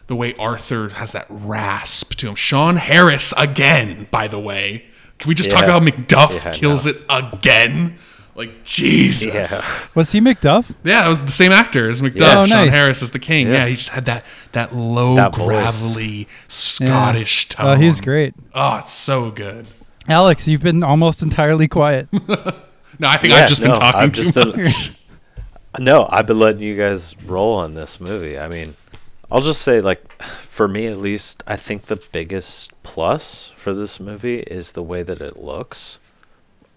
the way Arthur has that rasp to him. Sean Harris again, by the way. Can we just talk about Macduff Yeah, kills no. it again? Like Jesus. Yeah. Was he Macduff? Yeah, it was the same actor as Macduff. Oh, Sean nice. Harris as the king. Yeah. Yeah. he just had that that low, That gravelly Scottish Yeah. tone. Oh, he's great. Oh, it's so good. Alex, you've been almost entirely quiet. No, I think Yeah, I've just been talking I've too just been- much. No, I've been letting you guys roll on this movie. I mean, I'll just say, like, for me at least, I think the biggest plus for this movie is the way that it looks.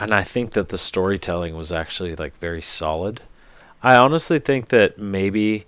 And I think that the storytelling was actually, like, very solid. I honestly think that maybe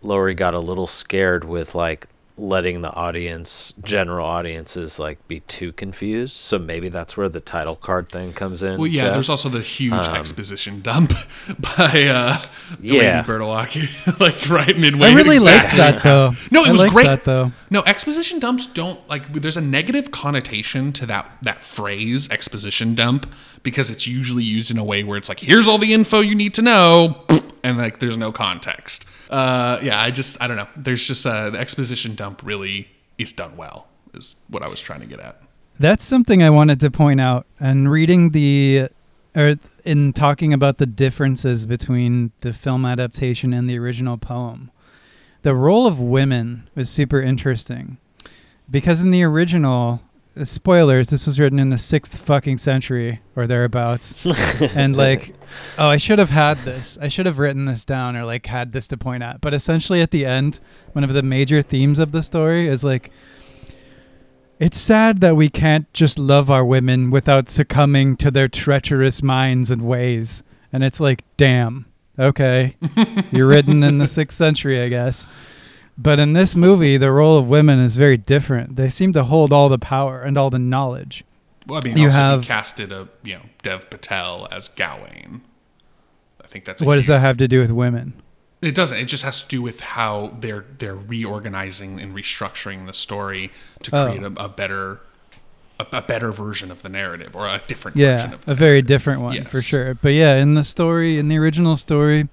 Lowery got a little scared with, like, letting the audience, general audiences, like, be too confused. So maybe that's where the title card thing comes in. Well, yeah, Jeff. there's also the huge exposition dump by uh, Yeah. Lady Bertolacchi, like right midway. I really exactly. liked that though. No, it I was liked great. That though. No, exposition dumps don't like. There's a negative connotation to that that phrase, exposition dump, because it's usually used in a way where it's like, "Here's all the info you need to know," and like there's no context. Uh, yeah, I just I don't know. There's just uh, the exposition dump really is done well. Is what I was trying to get at. That's something I wanted to point out. And reading the, or in talking about the differences between the film adaptation and the original poem, the role of women was super interesting. Because in the original, Uh, spoilers, this was written in the sixth fucking century or thereabouts. and like, oh, I should have had this. I should have written this down or like had this to point at. But essentially, at the end, one of the major themes of the story is like, it's sad that we can't just love our women without succumbing to their treacherous minds and ways. And it's like, damn, okay. You're written in the sixth century, I guess. But in this movie, the role of women is very different. They seem to hold all the power and all the knowledge. Well, I mean, You also have- casted a you know Dev Patel as Gawain. I think that's a What does that have to do with women? It doesn't. It just has to do with how they're they're reorganizing and restructuring the story to Oh. create a, a better a, a better version of the narrative or a different version Yeah, of the a very narrative. different one for sure. But yeah, in the story, in the original story,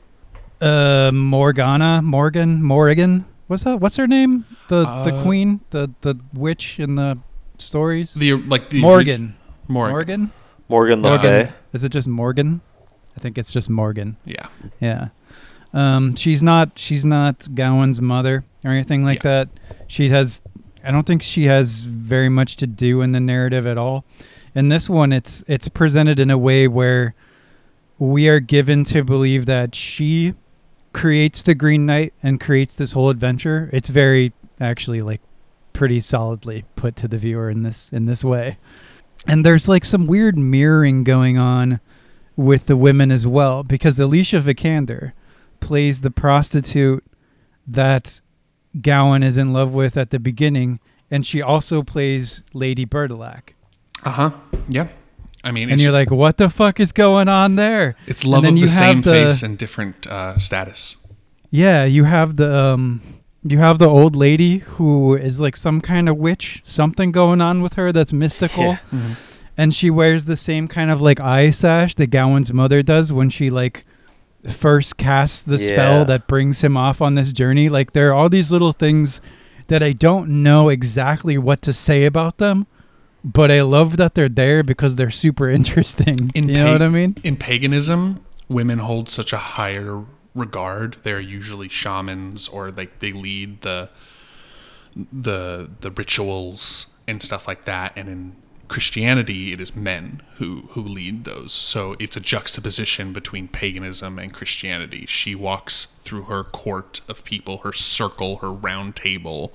uh, Morgana, Morgan, Morrigan, what's that? What's her name? The the Uh, queen, the the witch in the stories. The like the Morgan. Morgan. Morgan. Morgan Le Morgan. Fay. Is it just Morgan? I think it's just Morgan. Yeah. Yeah. Um, she's not she's not Gowan's mother or anything like that. She has I don't think she has very much to do in the narrative at all. In this one it's it's presented in a way where we are given to believe that she creates the Green Knight and creates this whole adventure. It's very actually like pretty solidly put to the viewer in this in this way. And there's like some weird mirroring going on with the women as well because Alicia Vikander plays the prostitute that Gowan is in love with at the beginning and she also plays Lady Bertilak. Uh huh. Yeah. I mean, And it's, you're like, what the fuck is going on there? it's love and of the you same have the- face and different uh, status. Yeah, you have the um you have the old lady who is like some kind of witch, something going on with her that's mystical. Yeah. Mm-hmm. And she wears the same kind of like eye sash that Gowan's mother does when she like first casts the Yeah. spell that brings him off on this journey. Like there are all these little things that I don't know exactly what to say about them, but I love that they're there because they're super interesting. In you know pa- what I mean? In paganism, women hold such a higher regard. They're usually shamans or like they lead the the the rituals and stuff like that. And in Christianity, it is men who who lead those. So it's a juxtaposition between paganism and Christianity. She walks through her court of people, her circle, her round table,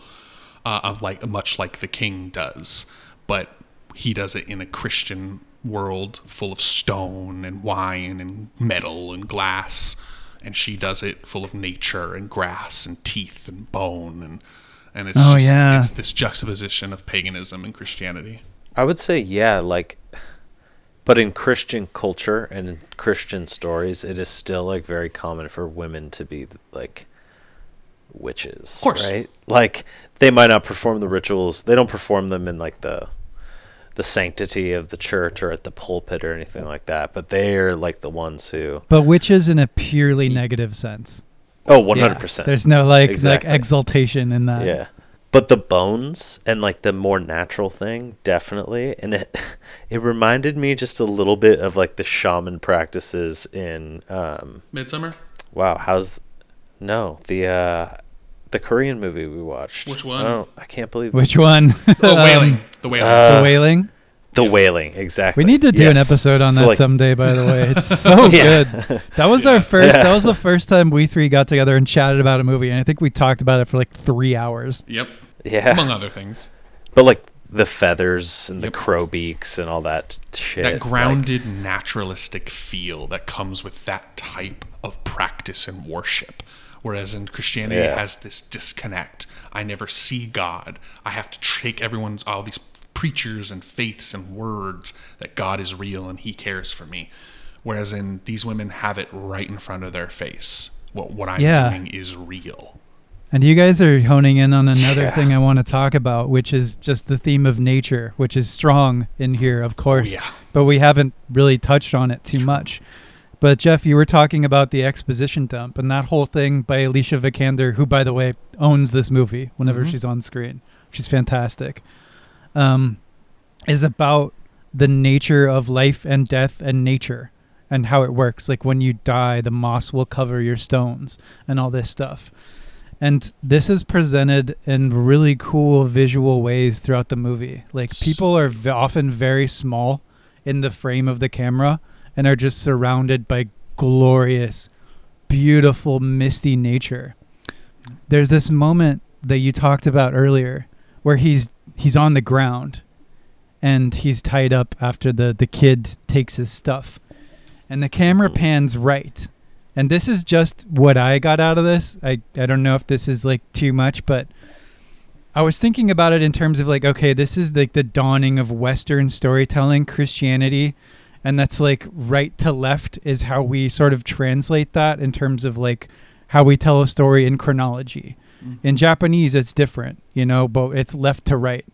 uh, of like much like the king does, but he does it in a Christian world full of stone and wine and metal and glass. and she does it full of nature and grass and teeth and bone and and it's Oh, just, yeah. it's this juxtaposition of paganism and Christianity. I would say yeah, like but in Christian culture and in Christian stories, it is still like very common for women to be like witches. Of course. Right? Like they might not perform the rituals. They don't perform them in like the the sanctity of the church or at the pulpit or anything like that, but they are like the ones who But witches in a purely negative sense. Oh, 100%. There's no like Exactly. like exaltation in that. Yeah. But the bones and like the more natural thing, definitely. And it it reminded me just a little bit of like the shaman practices in um Midsommar? wow, how's no, the uh the Korean movie we watched. Which one? Oh, I can't believe Which one? Oh, Um, wailing. the wailing. uh, the wailing. the Yeah. wailing, exactly. We need to do an episode on So, that like, someday. By the way, it's so Yeah. good. That was our first. Yeah. That was the first time we three got together and chatted about a movie, and I think we talked about it for like three hours. yep. Yeah. Among other things. But like the feathers and Yep. the crow beaks and all that shit. that like- grounded naturalistic feel that comes with that type of practice and worship whereas in christianity Yeah. it has this disconnect i never see god i have to take everyone's all these preachers and faiths and words that god is real and he cares for me whereas in these women have it right in front of their face what, what i'm Yeah. doing is real And you guys are honing in on another Yeah. thing I want to talk about, which is just the theme of nature, which is strong in here, of course. Oh, yeah. But we haven't really touched on it too much. But Jeff, you were talking about the exposition dump and that whole thing by Alicia Vikander, who, by the way, owns this movie whenever Mhm. she's on screen. She's fantastic. Um, is about the nature of life and death and nature and how it works. Like when you die, the moss will cover your stones and all this stuff. And this is presented in really cool visual ways throughout the movie. Like people are v- often very small in the frame of the camera and are just surrounded by glorious, beautiful, misty nature. There's this moment that you talked about earlier where he's he's on the ground and he's tied up after the the kid takes his stuff. And the camera pans right. And this is just what I got out of this. I I don't know if this is like too much, but I was thinking about it in terms of like, okay, this is like the dawning of Western storytelling, Christianity, and that's like right to left is how we sort of translate that in terms of like how we tell a story in chronology. In Japanese, it's different, you know, but it's left to right.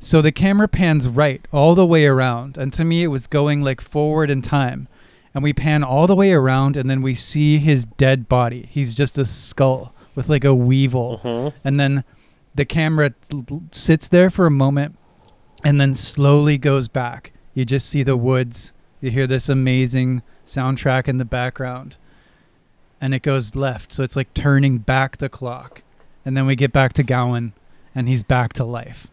So the camera pans right all the way around, and to me, it was going like forward in time. And we pan all the way around, and then we see his dead body. He's just a skull with like a weevil Mhm. and then the camera sits there for a moment and then slowly goes back you just see the woods you hear this amazing soundtrack in the background and it goes left so it's like turning back the clock and then we get back to gowan and he's back to life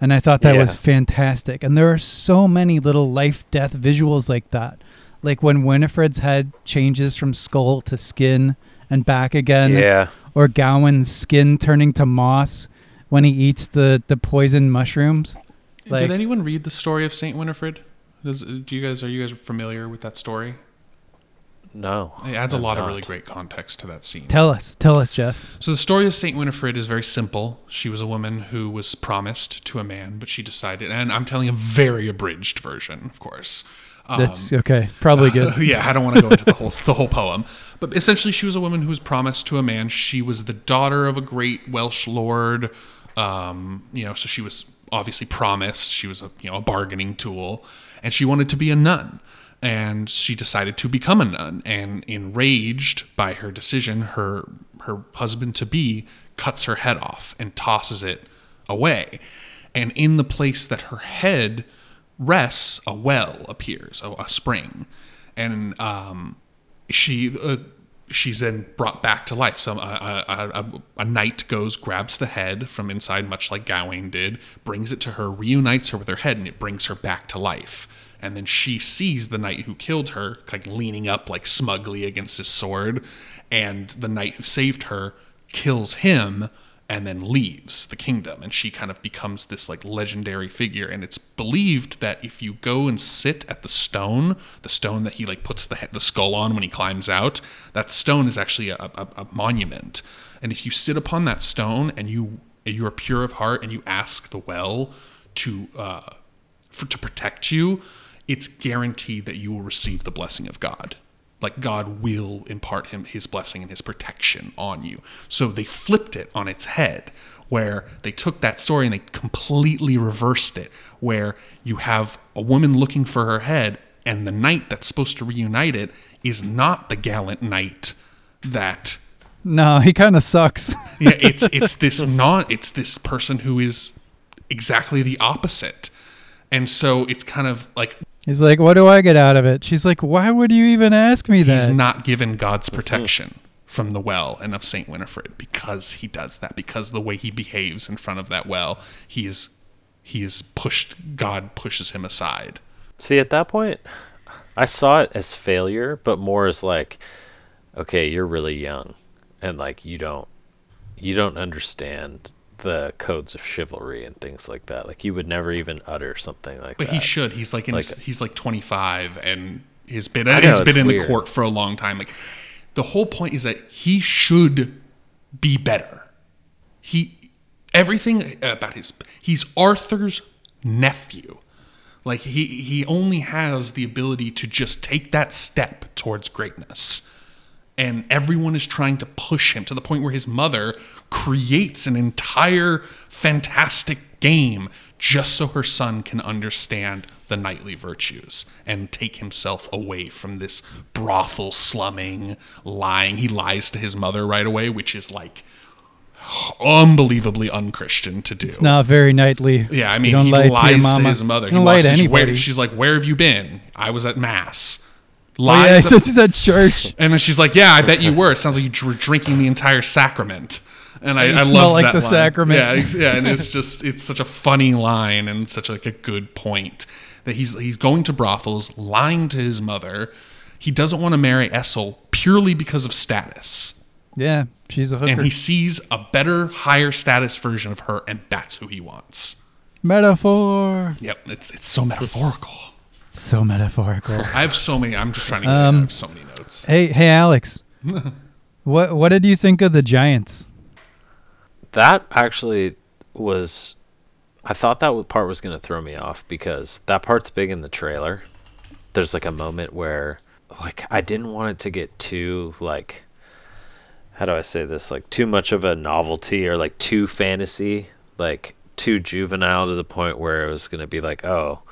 and i thought that was fantastic and there are so many little life death visuals like that like when winifred's head changes from skull to skin and back again yeah. or Gowan's skin turning to moss when he eats the, the poison mushrooms. Like- Did anyone read the story of Saint Winifred? Does, do you guys are you guys familiar with that story? No. It adds a I'm lot of really great context to that scene. Tell us, tell us, Jeff. So the story of Saint Winifred is very simple. She was a woman who was promised to a man, but she decided, and I'm telling a very abridged version, of course. Um, That's okay. Probably good. yeah, I don't want to go into the whole the whole poem, but essentially, she was a woman who was promised to a man. She was the daughter of a great Welsh lord. Um, you know, so she was obviously promised. She was a you know a bargaining tool, and she wanted to be a nun. And she decided to become a nun. And enraged by her decision, her her husband to be cuts her head off and tosses it away. And in the place that her head rests, a well appears, a, a spring, and um, she uh, she's then brought back to life. Some a, a, a, a knight goes, grabs the head from inside, much like Gawain did, brings it to her, reunites her with her head, and it brings her back to life. And then she sees the knight who killed her, like leaning up, like smugly against his sword, and the knight who saved her kills him and then leaves the kingdom. And she kind of becomes this like legendary figure. And it's believed that if you go and sit at the stone the stone that he like puts the, the skull on when he climbs out that stone is actually a, a, a monument. And if you sit upon that stone and you you are pure of heart and you ask the well to uh, for, to protect you it's guaranteed that you will receive the blessing of god like God will impart him his blessing and his protection on you. So they flipped it on its head where they took that story and they completely reversed it where you have a woman looking for her head and the knight that's supposed to reunite it is not the gallant knight that No, he kind of sucks. yeah, it's it's this not it's this person who is exactly the opposite. And so it's kind of like He's like, "What do I get out of it?" She's like, "Why would you even ask me that?" he's not given God's mm-hmm. protection from the well and of Saint Winifred because he does that because the way he behaves in front of that well he is he is pushed God pushes him aside See, at that point, I saw it as failure, but more as like, okay, you're really young, and like you don't, you don't understand the codes of chivalry and things like that. Like you would never even utter something like but that. But he should he's like in Like- his, he's like 25 and he's been know, he's been in weird. the court for a long time like the whole point is that he should be better he everything about his he's Arthur's nephew like he he only has the ability to just take that step towards greatness and everyone is trying to push him to the point where his mother creates an entire fantastic game just so her son can understand the knightly virtues and take himself away from this brothel slumming lying he lies to his mother right away which is like unbelievably unchristian to do It's not very knightly. yeah, I mean, he lie to lies to, mama. his mother. He don't lie to she's, where, anybody. she's like, "Where have you been?" I was at mass. Oh, yeah, Lies, so she's at church. and then she's like, "Yeah, I bet you were." It sounds like you were drinking the entire sacrament. And I, I love like that the line. sacrament. Yeah, yeah, and it's just it's such a funny line and such like a good point that he's he's going to brothels, lying to his mother. He doesn't want to marry Essel purely because of status Yeah, she's a hooker. and he sees a better, higher status version of her, and that's who he wants. Metaphor. Yep, it's it's so metaphorical. So metaphorical. I have so many. I'm just trying to get. Um, I have so many notes. hey, hey, Alex. what what did you think of the Giants? that actually was I thought that part was going to throw me off because that part's big in the trailer. There's like a moment where like I didn't want it to get too like how do I say this like too much of a novelty or like too fantasy, like too juvenile to the point where it was going to be like, "Oh,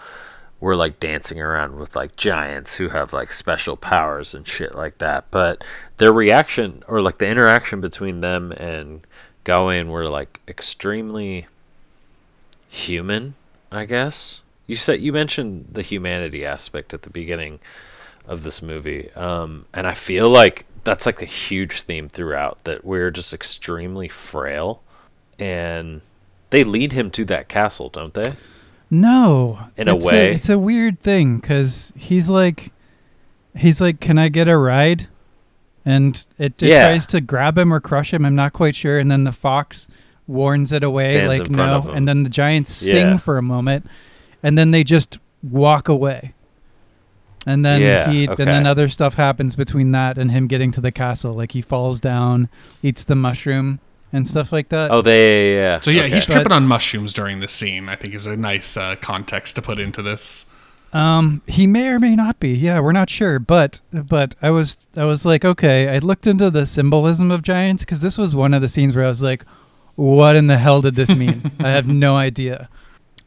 we're like dancing around with like giants who have like special powers and shit like that. But their reaction or like the interaction between them and Gawain were like extremely human, I guess. You said you mentioned the humanity aspect at the beginning of this movie. Um, and I feel like that's like a huge theme throughout that we're just extremely frail and they lead him to that castle, don't they? No, In a it's way. it's a weird thing because he's like, he's like, "Can I get a ride?" And it, it Yeah. tries to grab him or crush him. I'm not quite sure. And then the fox warns it away, Stands like no. And then the giants sing Yeah. for a moment, and then they just walk away. And then Yeah, he, and then other stuff happens between that and him getting to the castle. Like he falls down, eats the mushroom, and stuff like that. Oh, they yeah. yeah. So yeah, okay. he's tripping But- on mushrooms during this scene. I think is a nice uh, context to put into this. Um, he may or may not be. Yeah, we're not sure. But but I was I was like, okay. I looked into the symbolism of giants because this was one of the scenes where I was like, what in the hell did this mean? I have no idea.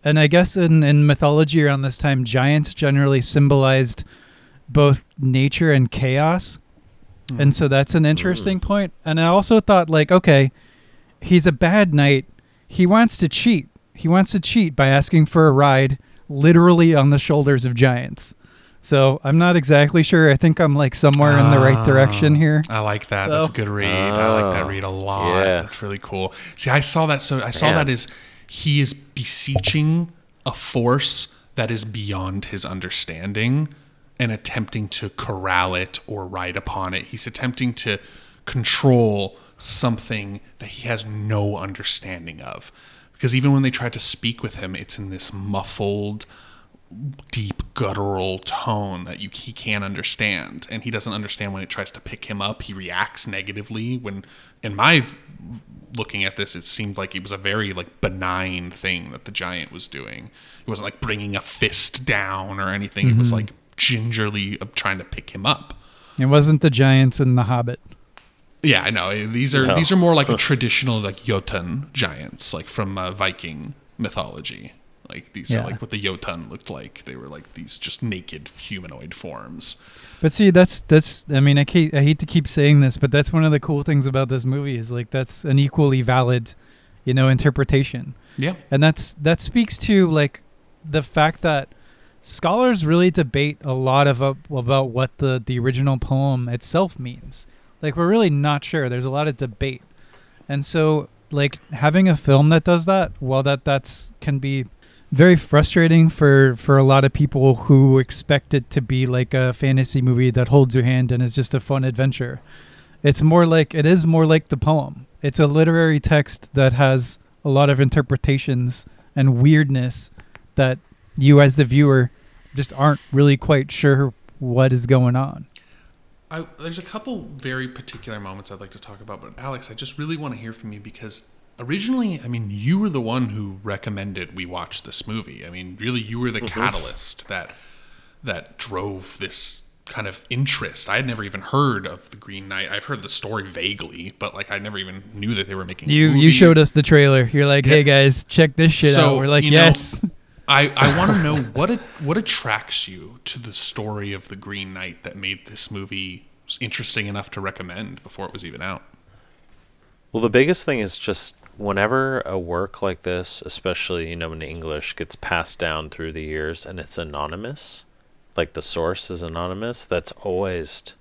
And I guess in in mythology around this time, giants generally symbolized both nature and chaos. And so that's an interesting point. And I also thought like, okay, he's a bad knight. He wants to cheat. He wants to cheat by asking for a ride literally on the shoulders of giants. So I'm not exactly sure. I think I'm like somewhere in the right direction Ah, here. I like that. That's a good read. I like that Oh, read a lot. yeah. That's really cool. See, I saw that. So I saw Man. that as he is beseeching a force that is beyond his understanding and attempting to corral it or ride upon it. He's attempting to control something that he has no understanding of. Because even when they try to speak with him, it's in this muffled, deep guttural tone that you he can't understand. And he doesn't understand when it tries to pick him up. He reacts negatively. When in my looking at this it seemed like it was a very like benign thing that the giant was doing. It wasn't like bringing a fist down or anything. It was like gingerly uh, trying to pick him up. It wasn't the giants in The Hobbit. Yeah i know these are No. these are more like a traditional like jotun giants like from uh, viking mythology like these Yeah. are like what the jotun looked like they were like these just naked humanoid forms But see, that's that's. I mean, I hate, I hate to keep saying this, but that's one of the cool things about this movie is like that's an equally valid, you know, interpretation, yeah and that's that speaks to like the fact that scholars really debate a lot of uh, about what the the original poem itself means. Like we're really not sure. There's a lot of debate, and so like having a film that does that, well, that that's can be very frustrating for for a lot of people who expect it to be like a fantasy movie that holds your hand and is just a fun adventure. It's more like it is more like the poem. It's a literary text that has a lot of interpretations and weirdness that you as the viewer just aren't really quite sure what is going on. I, there's a couple very particular moments I'd like to talk about, but Alex, I just really want to hear from you because originally, I mean, you were the one who recommended we watch this movie. I mean, really, you were the mm-hmm. catalyst that that drove this kind of interest. I had never even heard of the Green Knight. I've heard the story vaguely, but like I never even knew that they were making. a You you showed us the trailer. You're like, Yeah. "Hey guys, check this shit So, out." We're like, you know, "Yes." I, I want to know what it, what attracts you to the story of the Green Knight that made this movie interesting enough to recommend before it was even out. Well, the biggest thing is just whenever a work like this, especially you know in English, gets passed down through the years and it's anonymous, like the source is anonymous. That's always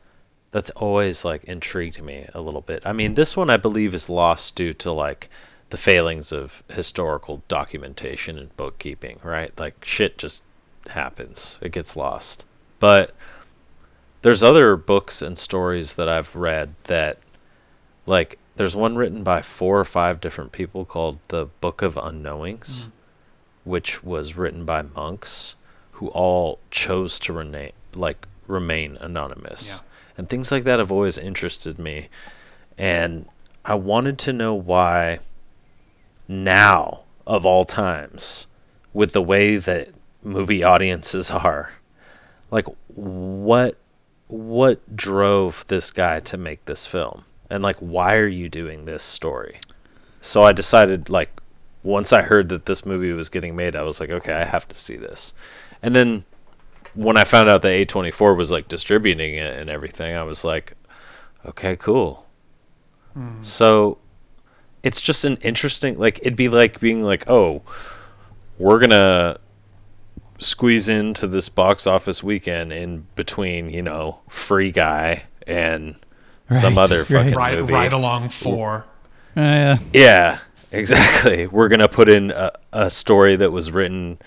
that's always like intrigued me a little bit. I mean, this one I believe is lost due to like the failings of historical documentation and bookkeeping, right? Like shit just happens. It gets lost. But there's other books and stories that I've read that like there's one written by four or five different people called the Book of Unknowings, hmm. which was written by monks who all chose to remain like remain anonymous. Yeah. And things like that have always interested me. And I wanted to know why now of all times with the way that movie audiences are. Like what what drove this guy to make this film? And like why are you doing this story? So i decided like once i heard that this movie was getting made i was like okay i have to see this. And then when i found out that a24 was like distributing it and everything i was like okay cool. Hmm. So it's just an interesting like it'd be like being like oh we're gonna squeeze into this box office weekend in between you know free guy and some other right. fucking Ride, movie ride along four. Uh, yeah. yeah exactly we're gonna put in a, a story that was written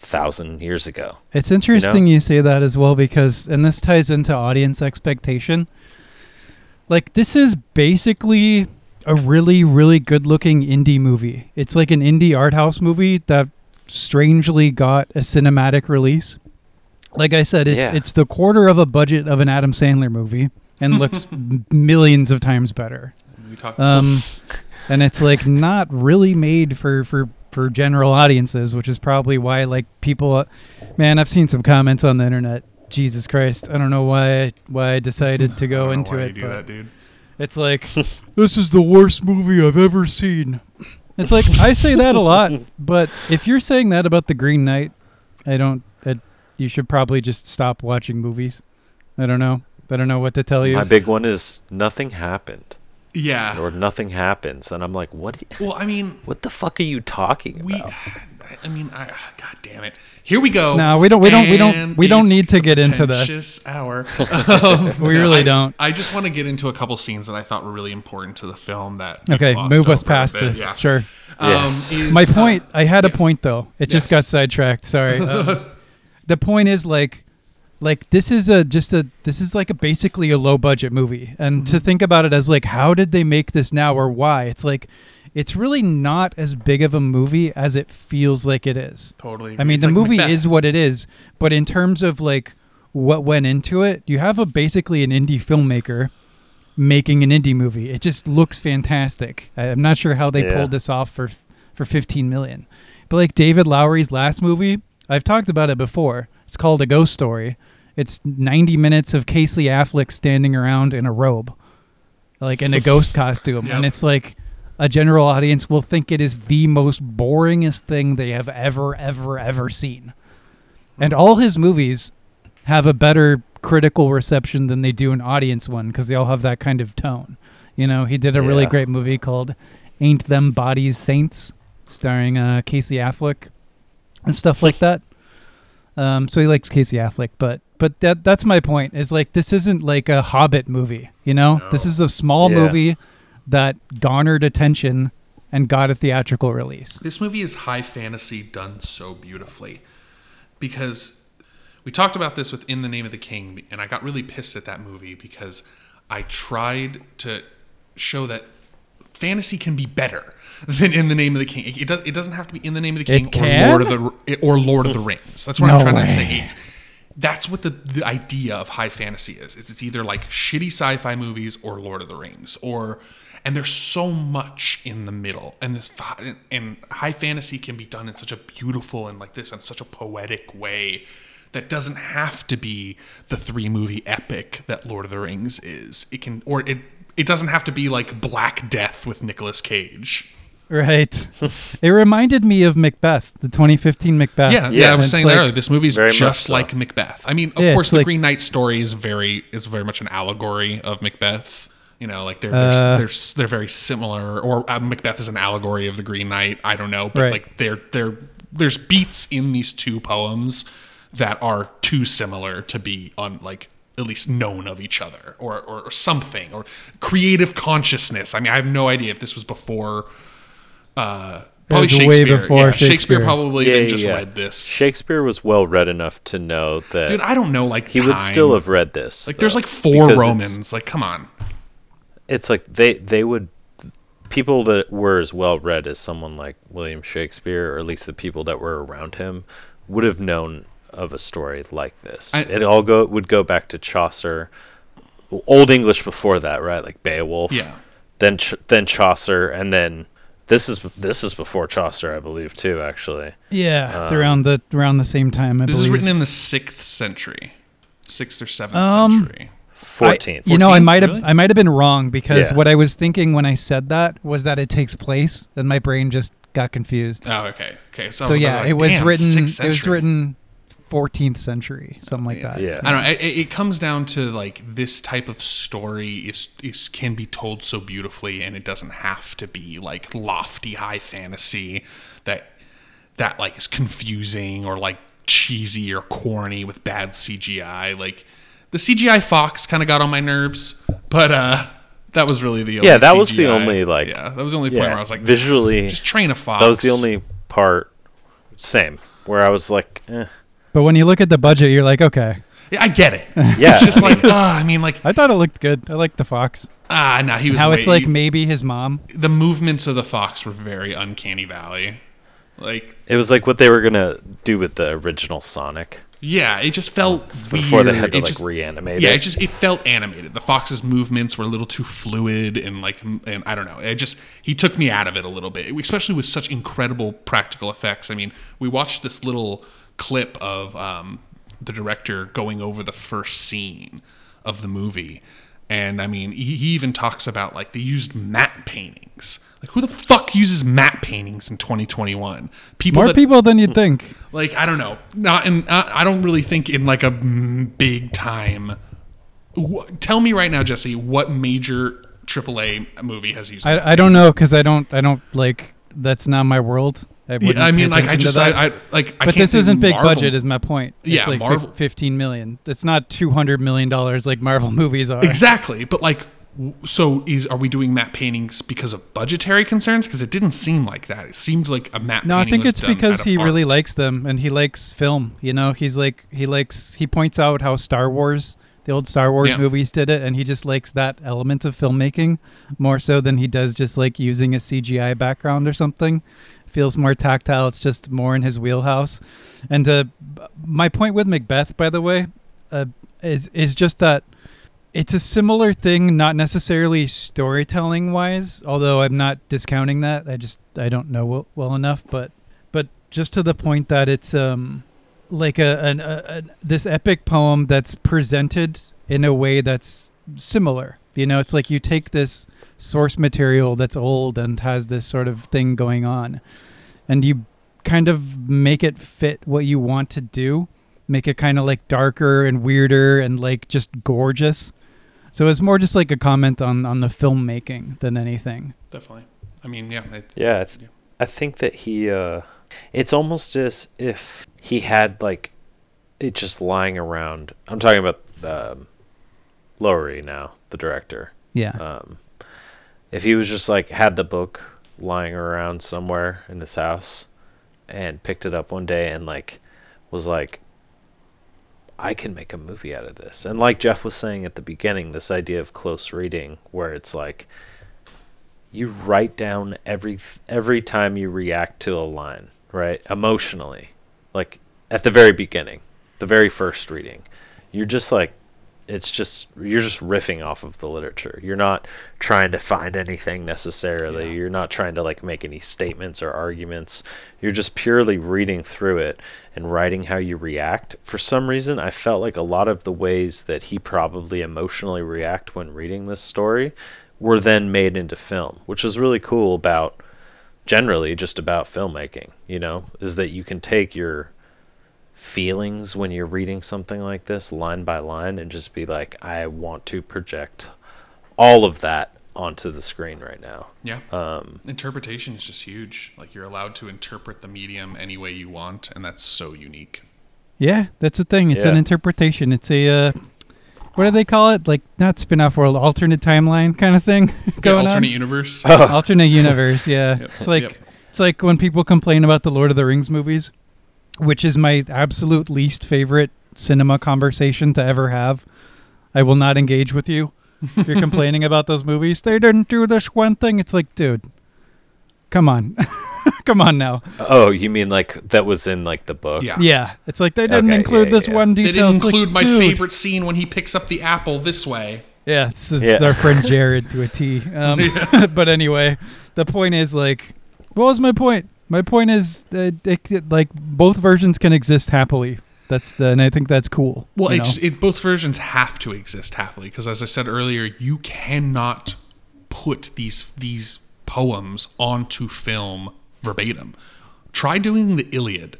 thousand years ago It's interesting you, say that as well because, and this ties into audience expectation. Like, this is basically a really, really good looking indie movie. It's like an indie art house movie that strangely got a cinematic release. Like I said, it's Yeah. it's the quarter of a budget of an Adam Sandler movie and looks millions of times better. We talked. Um, and it's like not really made for for for general audiences, which is probably why like people. Uh, man, I've seen some comments on the internet. Jesus Christ, I don't know why I, why I decided to I go don't know into why it. You do but that, dude. It's like this is the worst movie I've ever seen. It's like I say that a lot, but if you're saying that about the Green Knight, I don't. I, you should probably just stop watching movies. I don't know. I don't know what to tell you. my big one is nothing happened Yeah. or nothing happens and i'm like what Well, I mean, what the fuck are you talking we. about I mean, I. God damn it! Here we go. No, we don't- we don't- we don't- we don't need to get into this. Hour. Um, We really I- don't. I just want to get into a couple scenes that I thought were really important to the film. That okay, move us past this. Yeah. Sure. Um, Yes. is, My uh, point. I had a point though. It just got sidetracked. Sorry. Um, the point is like, like this is a just a this is like a basically a low budget movie. And to mm-hmm. think about it as like how did they make this now or why? It's like it's really not as big of a movie as it feels like it is. Totally. i mean It's the like movie Macbeth. is what it is but in terms of like what went into it you have a basically an indie filmmaker making an indie movie. It just looks fantastic. I- i'm not sure how they Yeah. pulled this off for for 15 million. But like david lowery's last movie i've talked about it before. It's called a ghost story. It's 90 minutes of casey affleck standing around in a robe like in a ghost costume. And it's like a general audience will think it is the most boringest thing they have ever ever ever seen. And all his movies have a better critical reception than they do an audience one because they all have that kind of tone. You know he did a really great movie called ain't them bodies saints starring uh, casey affleck and stuff like that. Um, so he likes casey affleck but but that that's my point is like this isn't like a hobbit movie you know? This is a small Yeah. movie that garnered attention and got a theatrical release. This movie is high fantasy done so beautifully because we talked about this with In the Name of the King, and I got really pissed at that movie because I tried to show that fantasy can be better than In the Name of the King. It, it does. It doesn't have to be In the Name of the King or? Lord of the or Lord of the Rings. That's what No I'm trying way. to say. It's, that's what the, the idea of high fantasy is. It's, it's either like shitty sci-fi movies or Lord of the Rings or and there's so much in the middle and this and high fantasy can be done in such a beautiful and like this in such a poetic way that doesn't have to be the three movie epic that Lord of the Rings is. It can or it it doesn't have to be like Black Death with Nicolas Cage. Right. it reminded me of Macbeth, the 2015 Macbeth. Yeah, yeah. Yeah, I was saying like- that earlier. This movie is just so. like Macbeth. I mean, of Yeah, course, the like- Green Knight story is very is very much an allegory of Macbeth. You know, like they're Uh, they're, they're they're very similar. Or uh, Macbeth is an allegory of the Green Knight. I don't know, but Right. like they're they're there's beats in these two poems that are too similar to be on like at least known of each other or, or, or something or creative consciousness. I mean, I have no idea if this was before. Uh, probably was way Shakespeare. before yeah, Shakespeare. Shakespeare. probably Yeah, even just yeah. read this. Shakespeare was well read enough to know that Dude, I don't know. Like he would still have read this. Like, there's like four Romans. Like, come on. it's like they they would people that were as well read as someone like William Shakespeare, or at least the people that were around him, would have known of a story like this. I- it all go would go back to Chaucer, Old English before that, right? Like Beowulf. Yeah. Then Ch- then Chaucer, and then this is this is before Chaucer, I believe, too. Actually, Yeah, it's Um, around the around the same time. I This believe. is written in the sixth century, sixth or seventh Um, century. fourteenth. You know, I might have Really? I might have been wrong because Yeah. what I was thinking when I said that was that it takes place, and my brain just got confused. Oh, okay, okay. So, so yeah, like, it was written. It was written 14th century, something like that. Yeah. I don't know. It, it comes down to like this type of story is is can be told so beautifully, and it doesn't have to be like lofty high fantasy that that like is confusing or like cheesy or corny with bad CGI. Like the CGI Fox kind of got on my nerves, but uh that was really the only Yeah, that was the only, like- yeah that was the only point yeah, where I was like visually, just train a fox. that was the only part. Same, where I was like, eh. But when you look at the budget, you're like, okay. Yeah, I get it. yeah, It's just like ah, I mean like I thought it looked good. I liked the fox. ah, nah, he was How way- it's like maybe his mom. the movements of the fox were very uncanny valley like it was like what they were gonna do with the original Sonic yeah it just felt weird. before they had to It like just- reanimate yeah it. it just it felt animated the fox's movements were a little too fluid and like m- and i don't know it just he took me out of it a little bit especially with such incredible practical effects i mean we watched this little clip of um, the director going over the first scene of the movie and i mean he, he even talks about like they used matte paintings like who the fuck uses matte paintings in 2021 people More that people than you'd think. like I don't know, not in. I I don't really think in like a big time. Wh- Tell me right now, Jesse, what major AAA movie has used? I, I don't know because I don't I don't like that's not my world. I, Yeah, I mean, like I just. I, I like. I but this isn't big Marvel- budget, is my point. It's Yeah, like Marvel- 15 million. It's not 200 million dollars like Marvel movies are. Exactly, but like So is are we doing matte paintings because of budgetary concerns? Because it didn't seem like that. It seemed like a matte. No, I think it's because he really art. likes them and he likes film. You know, he's like he likes he points out how Star Wars, the old Star Wars Yeah. movies did it, and he just likes that element of filmmaking more so than he does just like using a CGI background or something. Feels more tactile. It's just more in his wheelhouse. And uh, my point with Macbeth, by the way, uh, is is just that it's a similar thing, not necessarily storytelling wise, although I'm not discounting that. I just I don't know well, well enough, but but just to the point that it's um like a, an, a, a this epic poem that's presented in a way that's similar. You know, it's like you take this source material that's old and has this sort of thing going on, and you kind of make it fit what you want to do. Make it kind of like darker and weirder and like just gorgeous. So it's more just like a comment on on the filmmaking than anything. Definitely. I mean, yeah. It, Yeah, it's, Yeah. I think that he. uh It's almost as if he had like it just lying around. I'm talking about um, Lowery now, the director. Yeah. Um, if he was just like had the book lying around somewhere in his house and picked it up one day and like was like I can make a movie out of this. And like Jeff was saying at the beginning, this idea of close reading where it's like you write down every every time you react to a line, right? Emotionally. Like at the very beginning, the very first reading. You're just like it's just you're just riffing off of the literature. You're not trying to find anything necessarily. Yeah. You're not trying to like make any statements or arguments. You're just purely reading through it and writing how you react. For some reason, I felt like a lot of the ways that he probably emotionally react when reading this story were then made into film, which is really cool about generally just about filmmaking, you know, is that you can take your feelings when you're reading something like this line by line and just be like I want to project all of that onto the screen right now. yeah. Um Interpretation is just huge. Like you're allowed to interpret the medium any way you want, and that's so unique. Yeah, that's the thing. It's an interpretation. It's a uh, what do they call it? Like not spin-off world, alternate timeline kind of thing Yeah, going alternate on. universe. alternate universe. Yeah, Yep. it's like Yep. it's like when people complain about the Lord of the Rings movies, which is my absolute least favorite cinema conversation to ever have. I will not engage with you. if You're complaining about those movies. They didn't do this one thing. It's like, dude, come on, come on now. oh, you mean like that was in like the book? Yeah. Yeah, it's like they didn't Okay, include yeah, this yeah. one They detail. didn't It's like, include my dude. favorite scene when he picks up the apple this way. Yeah, this is Yeah. our friend Jared to a T. Um, but anyway, the point is like, what was my point? My point is that it, it- like both versions can exist happily. That's the, and I think that's cool. Well, you it's, it, both versions have to exist happily because, as I said earlier, you cannot put these these poems onto film verbatim. Try doing the Iliad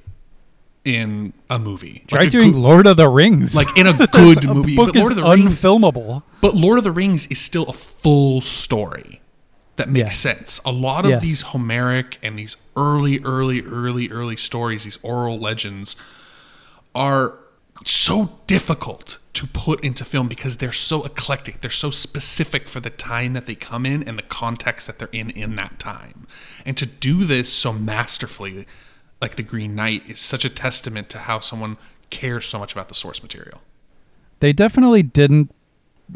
in a movie. try Like doing good- Lord of the Rings. like in a good A movie. book But Lord is of the Rings, unfilmable. but Lord of the Rings is still a full story that makes Yes. sense. A lot of Yes. these Homeric and these early, early, early, early stories, these oral legends, are so difficult to put into film because they're so eclectic. They're so specific for the time that they come in and the context that they're in in that time. And to do this so masterfully, like The Green Knight, is such a testament to how someone cares so much about the source material. They definitely didn't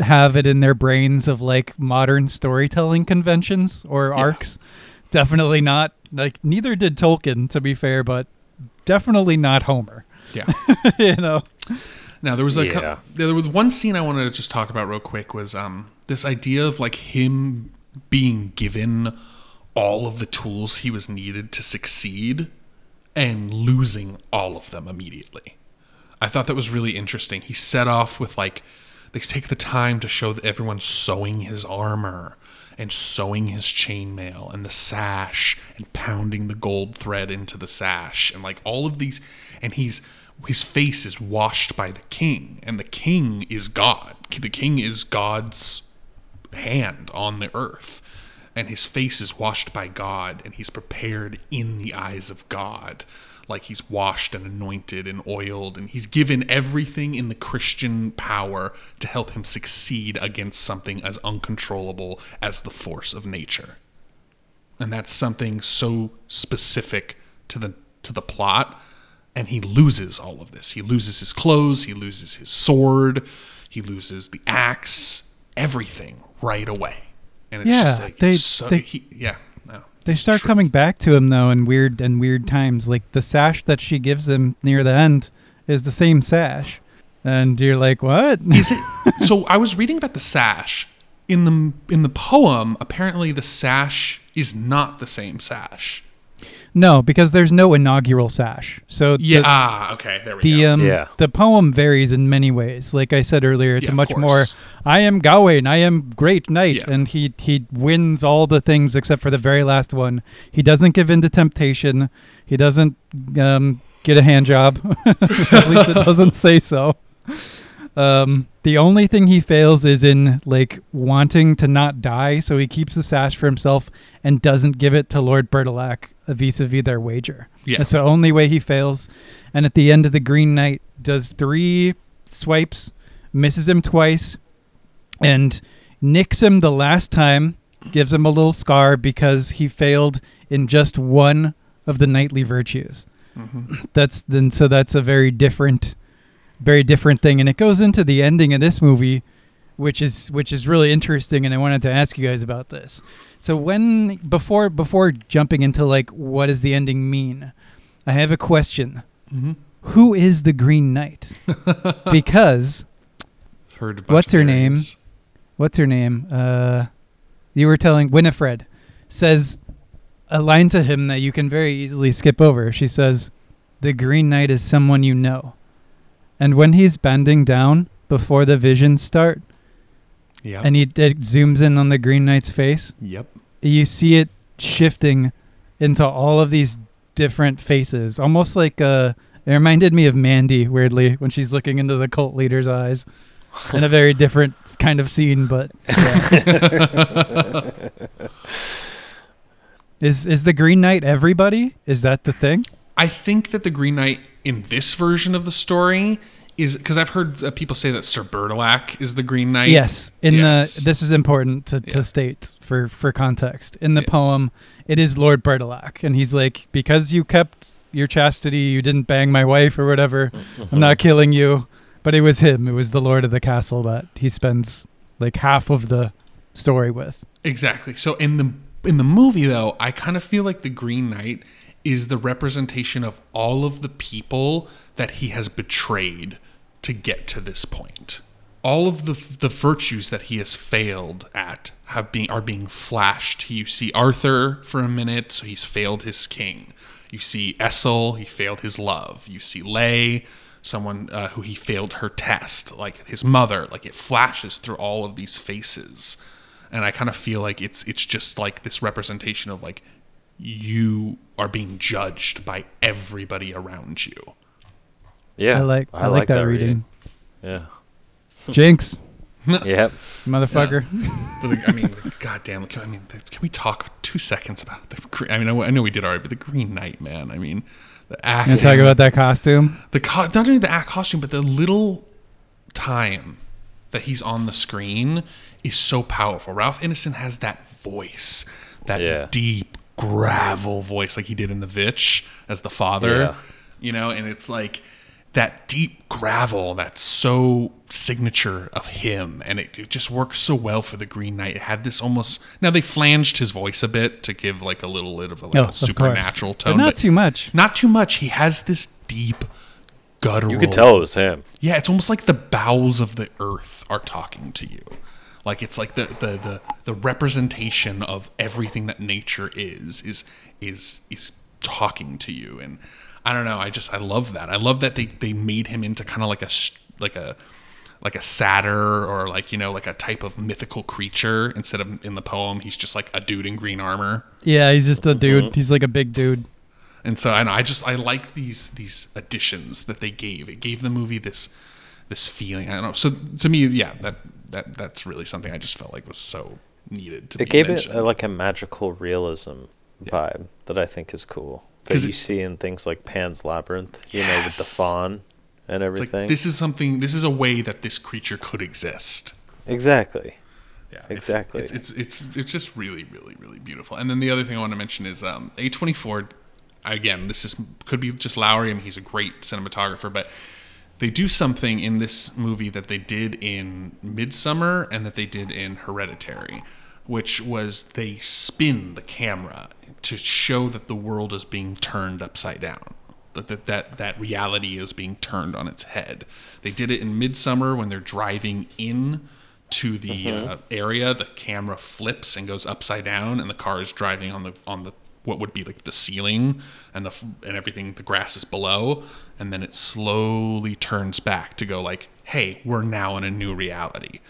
have it in their brains of like modern storytelling conventions or Yeah. arcs. Definitely not. Like neither did Tolkien, to be fair, but definitely not Homer. Yeah. you know. Now there was a cou- Yeah. there was one scene I wanted to just talk about real quick was um this idea of like him being given all of the tools he was needed to succeed and losing all of them immediately. I thought that was really interesting. He set off with like they take the time to show that everyone's sewing his armor and sewing his chainmail and the sash and pounding the gold thread into the sash and like all of these and he's his face is washed by the king and the king is God. The king is God's hand on the earth. and his face is washed by God, and he's prepared in the eyes of God. Like he's washed and anointed and oiled, and he's given everything in the Christian power to help him succeed against something as uncontrollable as the force of nature. And that's something so specific to the to the plot and he loses all of this. He loses his clothes, he loses his sword, he loses the axe, everything right away. And it's Yeah, just like they- so, they- he, yeah. They start coming back to him though in weird and weird times. Like the sash that she gives him near the end is the same sash, and you're like, "What?" Is it so I was reading about the sash in the in the poem apparently the sash is not the same sash. No, because there's no inaugural sash. So Yeah, the, ah, okay, there we the go. um Yeah. the poem varies in many ways. Like I said earlier, it's Yeah, a much more. I am Gawain, I am great knight, Yeah. and he he wins all the things except for the very last one. He doesn't give in to temptation. He doesn't um get a hand job. At least it doesn't say so. Um, the only thing he fails is in like wanting to not die, so he keeps the sash for himself and doesn't give it to Lord Bertilak vis-a-vis their wager. Yeah. That's the only way he fails. And at the end of the Green Knight, does three swipes, misses him twice, and nicks him the last time. Gives him a little scar because he failed in just one of the knightly virtues. Mhm. That's then so that's a very different, very different thing, and it goes into the ending of this movie, which is which is really interesting. And I wanted to ask you guys about this. So when before before jumping into like what does the ending mean, I have a question. Mhm. Who is the Green Knight? because Heard What's her name? what's her name? Uh, you were telling Winifred says a line to him that you can very easily skip over. She says, "The Green Knight is someone you know," and when he's bending down before the visions start, Yeah. and he it zooms in on the Green Knight's face, Yep. you see it shifting into all of these different faces, almost like uh, it reminded me of Mandy weirdly when she's looking into the cult leader's eyes. in a very different kind of scene, but yeah. is is the Green Knight everybody? Is that the thing? I think that the Green Knight in this version of the story is because I've heard uh, people say that Sir Bertilak is the Green Knight. Yes. In Yes. the this is important to, Yeah. to state for for context. In the Yeah. poem, it is Lord Bertilak, and he's like, because you kept your chastity, you didn't bang my wife or whatever. I'm not killing you. But it was him. It was the Lord of the Castle that he spends like half of the story with. Exactly. So in the in the movie though, I kind of feel like the Green Knight is the representation of all of the people that he has betrayed to get to this point. All of the the virtues that he has failed at have been are being flashed. You see Arthur for a minute, so he's failed his king. You see Essel, he failed his love. You see Lay, someone uh, who he failed her test, like his mother. Like it flashes through all of these faces and I kind of feel like it's it's just like this representation of like you are being judged by everybody around you. Yeah, I like I, like, that, reading. Yeah. Jinx, Yep. motherfucker. But the, I mean, goddamn. Can, I mean, can we talk two seconds about the? Green, I mean, I, I know we did already, but the Green Knight, man. I mean, the You acting, talk about that costume? the co- not only the act costume, but the little time that he's on the screen is so powerful. Ralph Ineson has that voice, that Yeah. deep gravel voice, like he did in The Vitch as the father. Yeah. You know, and it's like that deep gravel that's so signature of him, and it, it just works so well for the Green Knight. It had this almost now they flanged his voice a bit to give like a little bit of a, like, Oh, a of supernatural course. tone, But not too much. not too much. He has this deep guttural. You could tell it was him. Yeah, it's almost like the bowels of the earth are talking to you. Like it's like the the the, the representation of everything that nature is is is is talking to you and I don't know, I just I love that. I love that they they made him into kind of like a like a like a satyr or like you know like a type of mythical creature instead of in the poem he's just like a dude in green armor. Yeah, he's just a dude. Mm-hmm. He's like a big dude. And so I, know, I just I like these these additions that they gave. It gave the movie this this feeling. I don't know. So to me, yeah, that that that's really something I just felt like was so needed to It be gave mentioned. it a, like a magical realism vibe that I think is cool. That you see in things like Pan's Labyrinth, you know, with the fawn and It's everything. like this is something. This is a way that this creature could exist. exactly. Yeah, it's- Exactly. It's, it's it's it's just really really really beautiful. And then the other thing I want to mention is um, A24. Again, this is could be just Lowery. I mean, he's a great cinematographer, but they do something in this movie that they did in Midsommar and that they did in Hereditary, which was they spin the camera to show that the world is being turned upside down. That, that that that reality is being turned on its head. They did it in Midsommar when they're driving in to the uh, area. The camera flips and goes upside down, and the car is driving on the on the what would be like the ceiling and the f- and everything. The grass is below, and then it slowly turns back to go like, "Hey, we're now in a new reality."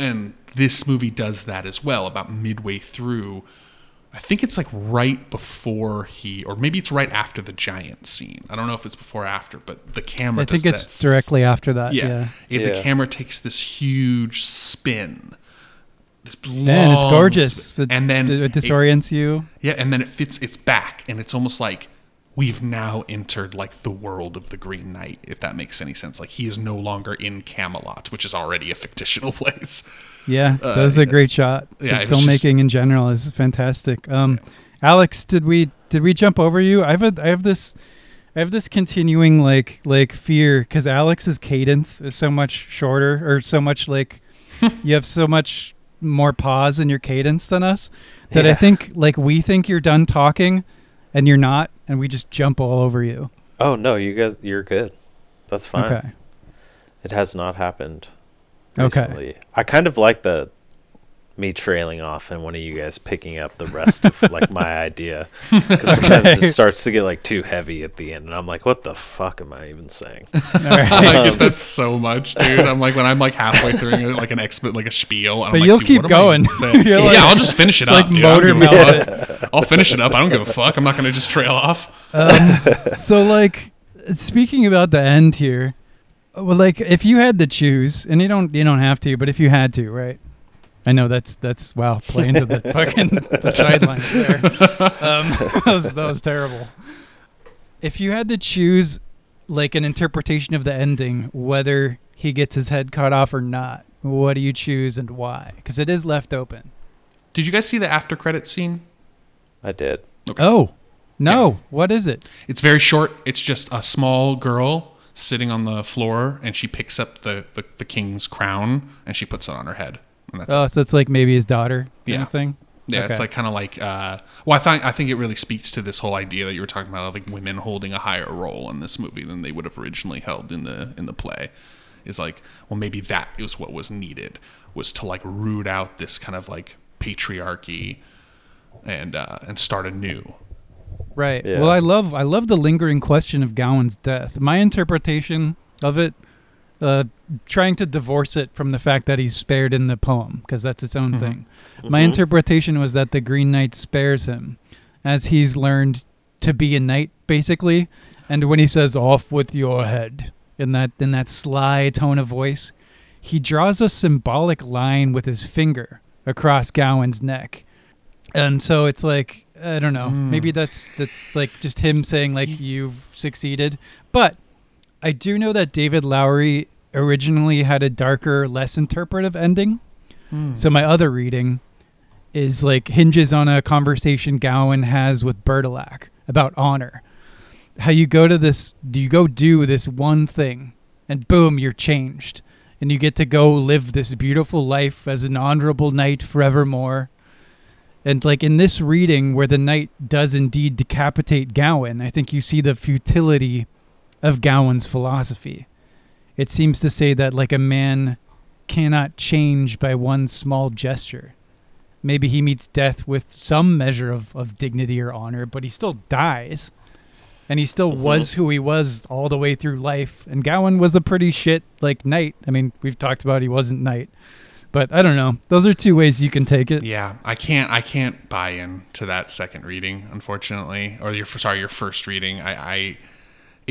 And this movie does that as well. About midway through, I think it's like right before he, or maybe it's right after the giant scene. I don't know if it's before or after, but the camera. I think does it's that directly after that. yeah. Yeah. It- The camera takes this huge spin. This And it's gorgeous. spin. It, and then it, it- disorients you. yeah, and then it fits its back, and it's almost like we've now entered like the world of the Green Knight, if that makes any sense. Like he is no longer in Camelot, which is already a fictional place. Yeah, Uh, that was a great shot. yeah, the was just- filmmaking in general is fantastic. Um, Alex, did we did we jump over you? I have a, I have this I have this continuing like like fear because Alex's cadence is so much shorter or so much like you have so much more pause in your cadence than us that I think like we think you're done talking and you're not and we just jump all over you. Oh no, you guys, you're good. That's fine. Okay. It has not happened Okay. I kind of like the me trailing off and one of you guys picking up the rest of like my idea because sometimes Okay. it starts to get like too heavy at the end, and I'm like, what the fuck am I even saying? All right. I um, get that so much, dude. I'm like when I'm like halfway through like an expert, like a spiel. But I'm you'll like, keep what am I going. even like- yeah, I'll just finish it it's up. like dude. Motor give a mouth. I'll finish it up. I don't give a fuck. I'm not gonna just trail off. Um, so like speaking about the end here well like if you had to choose and you don't you don't have to but if you had to right i know that's that's wow playing to the fucking the sidelines there um that was that was terrible if you had to choose like an interpretation of the ending whether he gets his head cut off or not what do you choose and why because it is left open Did you guys see the after credit scene? I did. oh no what is it It's very short. It's just a small girl sitting on the floor, and she picks up the, the, the king's crown and she puts it on her head. And that's oh so it's like maybe his daughter kind Yeah. of thing Yeah, it's like kind of like. Uh, well, I think I think it really speaks to this whole idea that you were talking about, of like women holding a higher role in this movie than they would have originally held in the in the play. Is like, well, maybe that is what was needed was to like root out this kind of like patriarchy and uh, and start anew. Right. Yeah. Well, I love I love the lingering question of Gawain's death. My interpretation of it, uh, trying to divorce it from the fact that he's spared in the poem because that's its own Mhm. thing. My interpretation was that the Green Knight spares him as he's learned to be a knight, basically. And when he says "off with your head" in that in that sly tone of voice, he draws a symbolic line with his finger across Gawain's neck. And so it's like I don't know. Mm. Maybe that's that's like just him saying like you've succeeded. But I do know that David Lowery originally had a darker, less interpretive ending. Hmm. So my other reading is like hinges on a conversation Gawain has with Bertilak about honor. How you go to this, do you go do this one thing, and boom, you're changed, and you get to go live this beautiful life as an honorable knight forevermore. And like in this reading, where the knight does indeed decapitate Gawain, I think you see the futility of Gawain's philosophy. It seems to say that like a man cannot change by one small gesture. Maybe he meets death with some measure of, of dignity or honor, but he still dies. And he still mm-hmm. was who he was all the way through life. And Gawain was a pretty shit like knight. I mean, we've talked about he wasn't knight. But I don't know. Those are two ways you can take it. Yeah, I can't. I can't buy in to that second reading, unfortunately, or your sorry, your first reading. I, I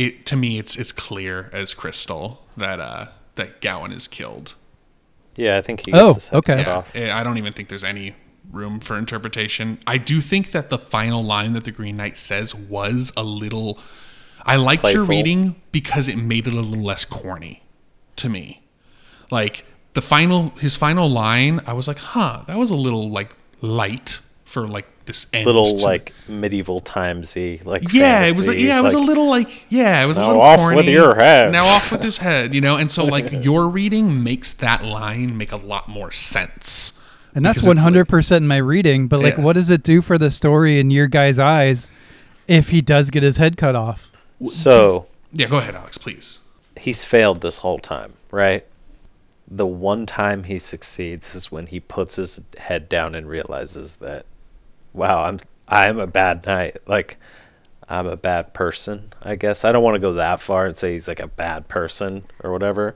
it to me, it's it's clear as crystal that uh that Gawain is killed. Yeah, I think he Oh, his head okay. cut Yeah, off. I I don't even think there's any room for interpretation. I do think that the final line that the Green Knight says was a little. I liked your reading because it made it a little less corny to me. Like the final, his final line, I was like, huh, that was a little like light for like this end. Little to- like medieval timesy, like yeah, it was fantasy, yeah, it was a little like yeah, it was a little Now off corny. with your head. Now off with his head, you know. And so like your reading makes that line make a lot more sense. And that's Because it's like- 100% in my reading. But like, Yeah. what does it do for the story in your guy's eyes if he does get his head cut off? So Yeah, go ahead, Alex, please. he's failed this whole time, right? The one time he succeeds is when he puts his head down and realizes that, wow, I'm I'm a bad knight. Like, I'm a bad person. I guess I don't want to go that far and say he's like a bad person or whatever,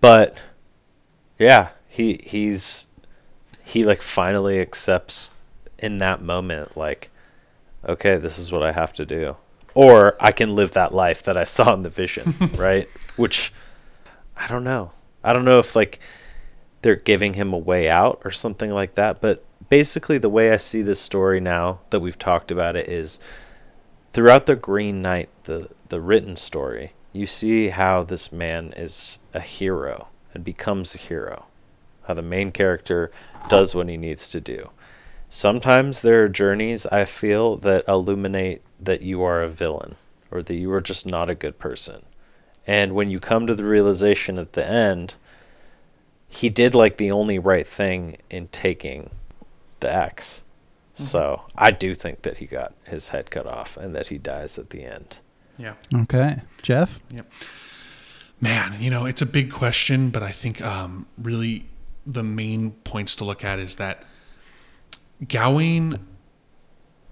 but yeah, he he's he like finally accepts in that moment like, okay, this is what I have to do or I can live that life that I saw in the vision, right? Which I don't know. I don't know if like they're giving him a way out or something like that, but basically the way I see this story now that we've talked about it is throughout the Green Knight, the the written story, you see how this man is a hero and becomes a hero. How the main character does what he needs to do. Sometimes there are journeys I feel that illuminate that you are a villain or that you are just not a good person. And when you come to the realization at the end, he did like the only right thing in taking the X. So I do think that he got his head cut off and that he dies at the end. Yeah. Okay. Jeff? Yep. Man, you know, it's a big question, but I think um, really the main points to look at is that Gawain.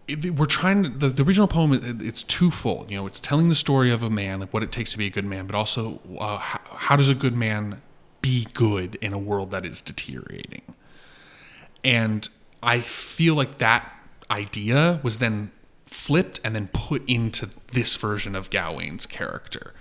We're trying to, the, the original poem. It's twofold. You know, it's telling the story of a man, like what it takes to be a good man, but also uh, how, how does a good man be good in a world that is deteriorating. And I feel like that idea was then flipped and then put into this version of Gawain's character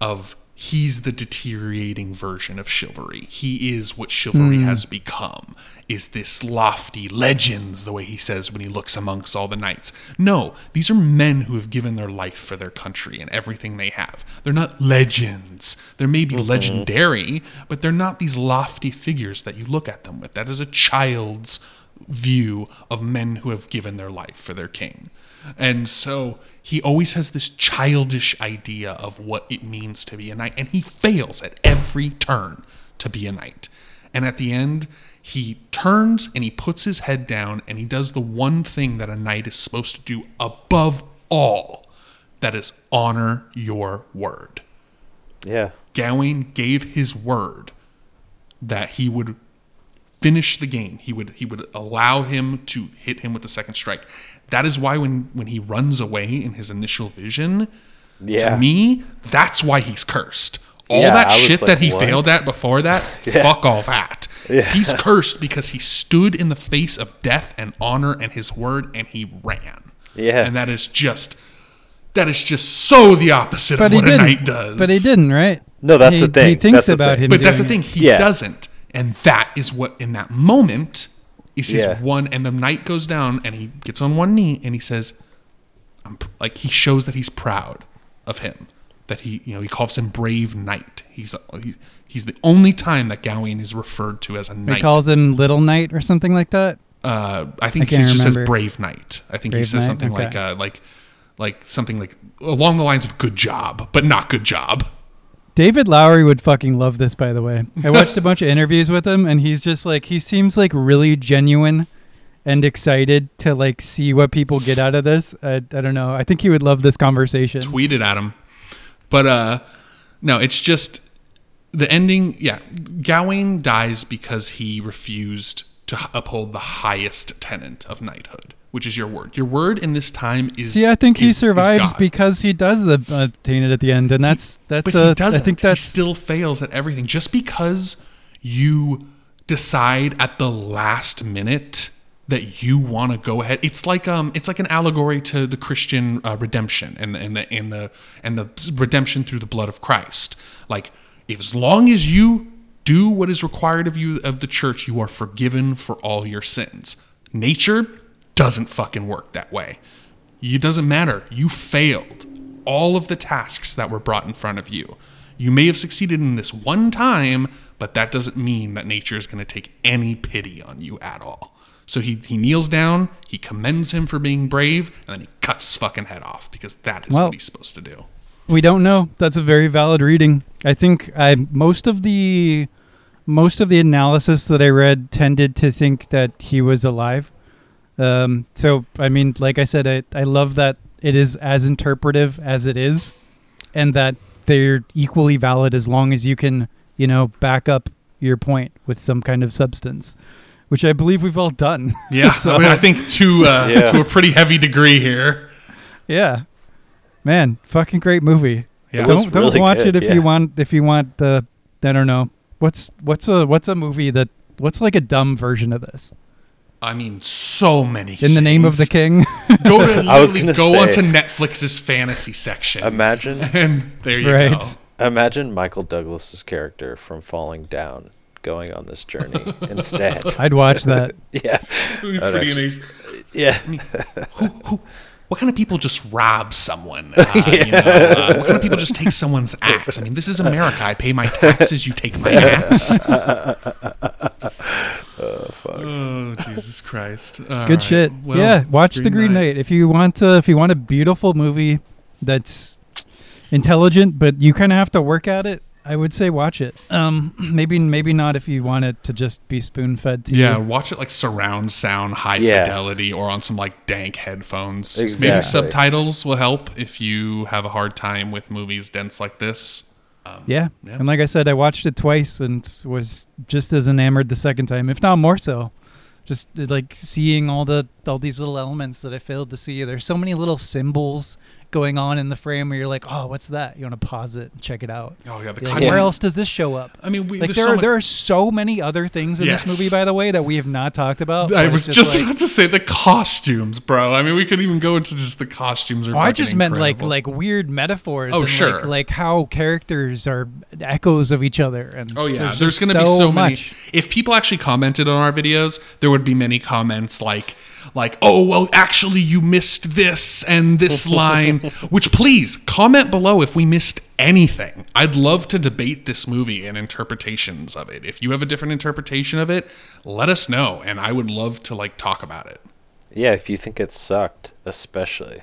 of he's the deteriorating version of chivalry. He is what chivalry hmm. has become. Is this lofty legends the way he says when he looks amongst all the knights. No, these are men who have given their life for their country and everything they have. They're not legends. They may be mm-hmm. legendary, but they're not these lofty figures that you look at them with. That is a child's view of men who have given their life for their king. And so he always has this childish idea of what it means to be a knight, and he fails at every turn to be a knight. And at the end, he turns and he puts his head down and he does the one thing that a knight is supposed to do above all that is honor your word. Yeah. Gawain gave his word that he would finish the game. He would he would allow him to hit him with the second strike. That is why when when he runs away in his initial vision, Yeah. to me, that's why he's cursed. All Yeah, that I shit like, that he what? failed at before that, fuck all that. He's cursed because he stood in the face of death and honor and his word and he ran. Yeah. And that is just that is just so the opposite But of what a didn't. knight does. But he didn't, right? No, that's He- the thing. He thinks That's about him. But that's the thing, it. he Yeah. doesn't. And that is what in that moment is his Yeah. one and the knight goes down and he gets on one knee and he says I'm pr- like he shows that he's proud of him. That he you know, he calls him brave knight. He's he, he's the only time that Gawain is referred to as a knight. He calls him Little Knight or something like that. uh, I think I he can't just says brave knight. I think he says knight? something like uh, like like something like along the lines of good job, but not good job. David Lowery would fucking love this, by the way. I watched a bunch of interviews with him, and he's just like, he seems like really genuine and excited to like see what people get out of this. I, I don't know. I think he would love this conversation. tweeted at him. But uh no, it's just the ending, yeah. Gawain dies because he refused to uphold the highest tenet of knighthood, which is your word. Your word in this time is See, I think he is- is survives because he does obtain it at the end, and that's that's. but uh, he doesn't. I think that still fails at everything. Just because you decide at the last minute that you want to go ahead, it's like um, it's like an allegory to the Christian uh, redemption and and the and the and the redemption through the blood of Christ. Like, if as long as you do what is required of you of the church, you are forgiven for all your sins. Nature doesn't fucking work that way. It doesn't matter. You failed all of the tasks that were brought in front of you. You may have succeeded in this one time, but that doesn't mean that nature is going to take any pity on you at all. So he, he kneels down, he commends him for being brave, and then he cuts his fucking head off because that is Well- what he's supposed to do. We don't know. That's a very valid reading. I think I most of the most of the analysis that I read tended to think that he was alive. Um, so I mean, like I said, I, I love that it is as interpretive as it is, and that they're equally valid as long as you can, you know, back up your point with some kind of substance, which I believe we've all done. Yeah, So- I, mean, I think to uh, Yeah. to a pretty heavy degree here. Yeah, man, fucking great movie. Yeah. Don't don't really watch good, it if yeah. you want if you want uh I don't know what's what's a what's a movie that what's like a dumb version of this I mean, so many. Things. In the name of the king Go to I was literally gonna go say- onto Netflix's fantasy section, Imagine, and there you Right. go. imagine Michael Douglas's character from Falling Down going on this journey instead. I'd watch that Yeah, It would be pretty actually- amazing. yeah. who, who, what kind of people just rob someone? Uh, you know, uh, what kind of people just take someone's axe? I mean, this is America. I pay my taxes. You take my axe. Oh fuck. Oh Jesus Christ! All good right. shit Well, yeah watch the Green Knight. if you want uh, if you want a beautiful movie that's intelligent but you kind of have to work at it I would say watch it um maybe maybe not if you want it to just be spoon fed to Yeah, you Yeah, watch it like surround sound, high Yeah. fidelity, or on some like dank headphones. Exactly. Maybe subtitles will help if you have a hard time with movies dense like this. Um, Yeah. Yeah. And like I said, I watched it twice and was just as enamored the second time, if not more so. Just like seeing all the all these little elements that I failed to see. There's so many little symbols going on in the frame where you're like, oh, what's that? You want to pause it and check it out. Oh yeah, the You're like, Where else does this show up? I mean, we, Like there's there so are much- there are so many other things in Yes. this movie, by the way, that we have not talked about. I but was it's just like- about to say the costumes, bro. I mean, we could even go into just the costumes. Are Oh, I just meant like incredible. like weird metaphors. Oh, and sure. Like, like how characters are echoes of each other. And Oh yeah, there's, just going to be so many. much. If people actually commented on our videos, there would be many comments like, like, oh well, actually you missed this and this line. Which please comment below if we missed anything. I'd love to debate this movie and interpretations of it. If you have a different interpretation of it, let us know, and I would love to like talk about it. Yeah, if you think it sucked, especially.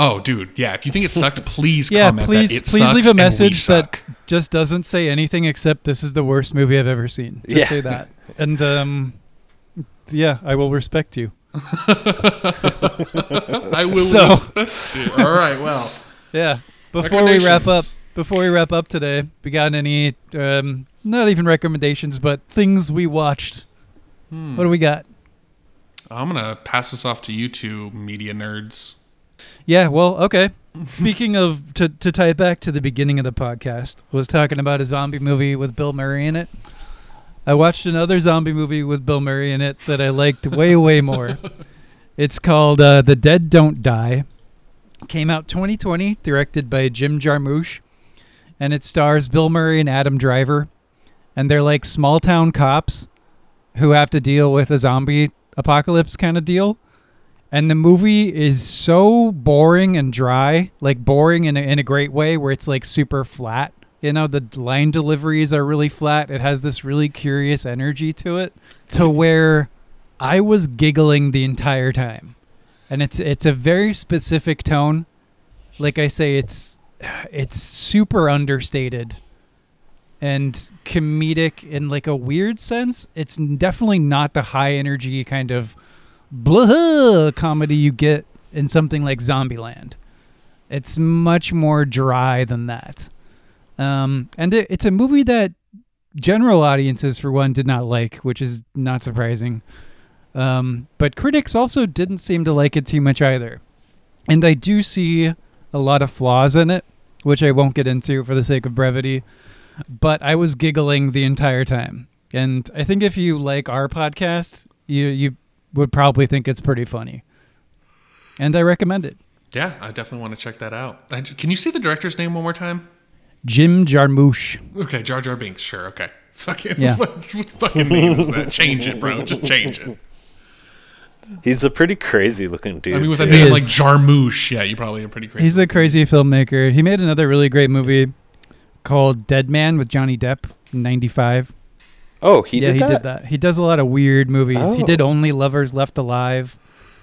Oh, dude, yeah. If you think it sucked, please Yeah, comment please that it please sucks leave a message that just doesn't say anything except this is the worst movie I've ever seen. Just Yeah. say that. And um yeah, I will respect you. I will So- respect you. All right, well. Yeah. Before we wrap up before we wrap up today, we got any um not even recommendations, but things we watched. Hmm. What do we got? I'm gonna pass this off to you two media nerds. Yeah, well, okay. Speaking of to to tie it back to the beginning of the podcast, was talking about a zombie movie with Bill Murray in it. I watched another zombie movie with Bill Murray in it that I liked way way more. It's called uh, The Dead Don't Die. Came out 2020, directed by Jim Jarmusch, and it stars Bill Murray and Adam Driver, and they're like small town cops who have to deal with a zombie apocalypse kind of deal and the movie is so boring and dry like boring in a, in a great way where it's like super flat you know the line deliveries are really flat it has this really curious energy to it to where i was giggling the entire time and it's it's a very specific tone like i say it's it's super understated and comedic in like a weird sense it's definitely not the high energy kind of blah comedy you get in something like Zombieland. It's much more dry than that. Um, and it, it's a movie that general audiences, for one, did not like, which is not surprising. Um, but critics also didn't seem to like it too much either. And I do see a lot of flaws in it, which I won't get into for the sake of brevity. But I was giggling the entire time. And I think if you like our podcast, you you would probably think it's pretty funny. And I recommend it. Yeah, I definitely want to check that out. Can you see the director's name one more time? Jim Jarmusch. Okay, Jar Jar Binks. Sure. Okay. Fucking. Yeah. What, what fucking name is that? Change it, bro. Just change it. He's a pretty crazy looking dude. I mean, with a name is. like Jarmusch, yeah, you probably are pretty crazy. He's a crazy filmmaker. He made another really great movie called Dead Man with Johnny Depp in 95. oh, he did that. yeah, did he that. did that. He does a lot of weird movies. He Oh. did Only Lovers Left Alive,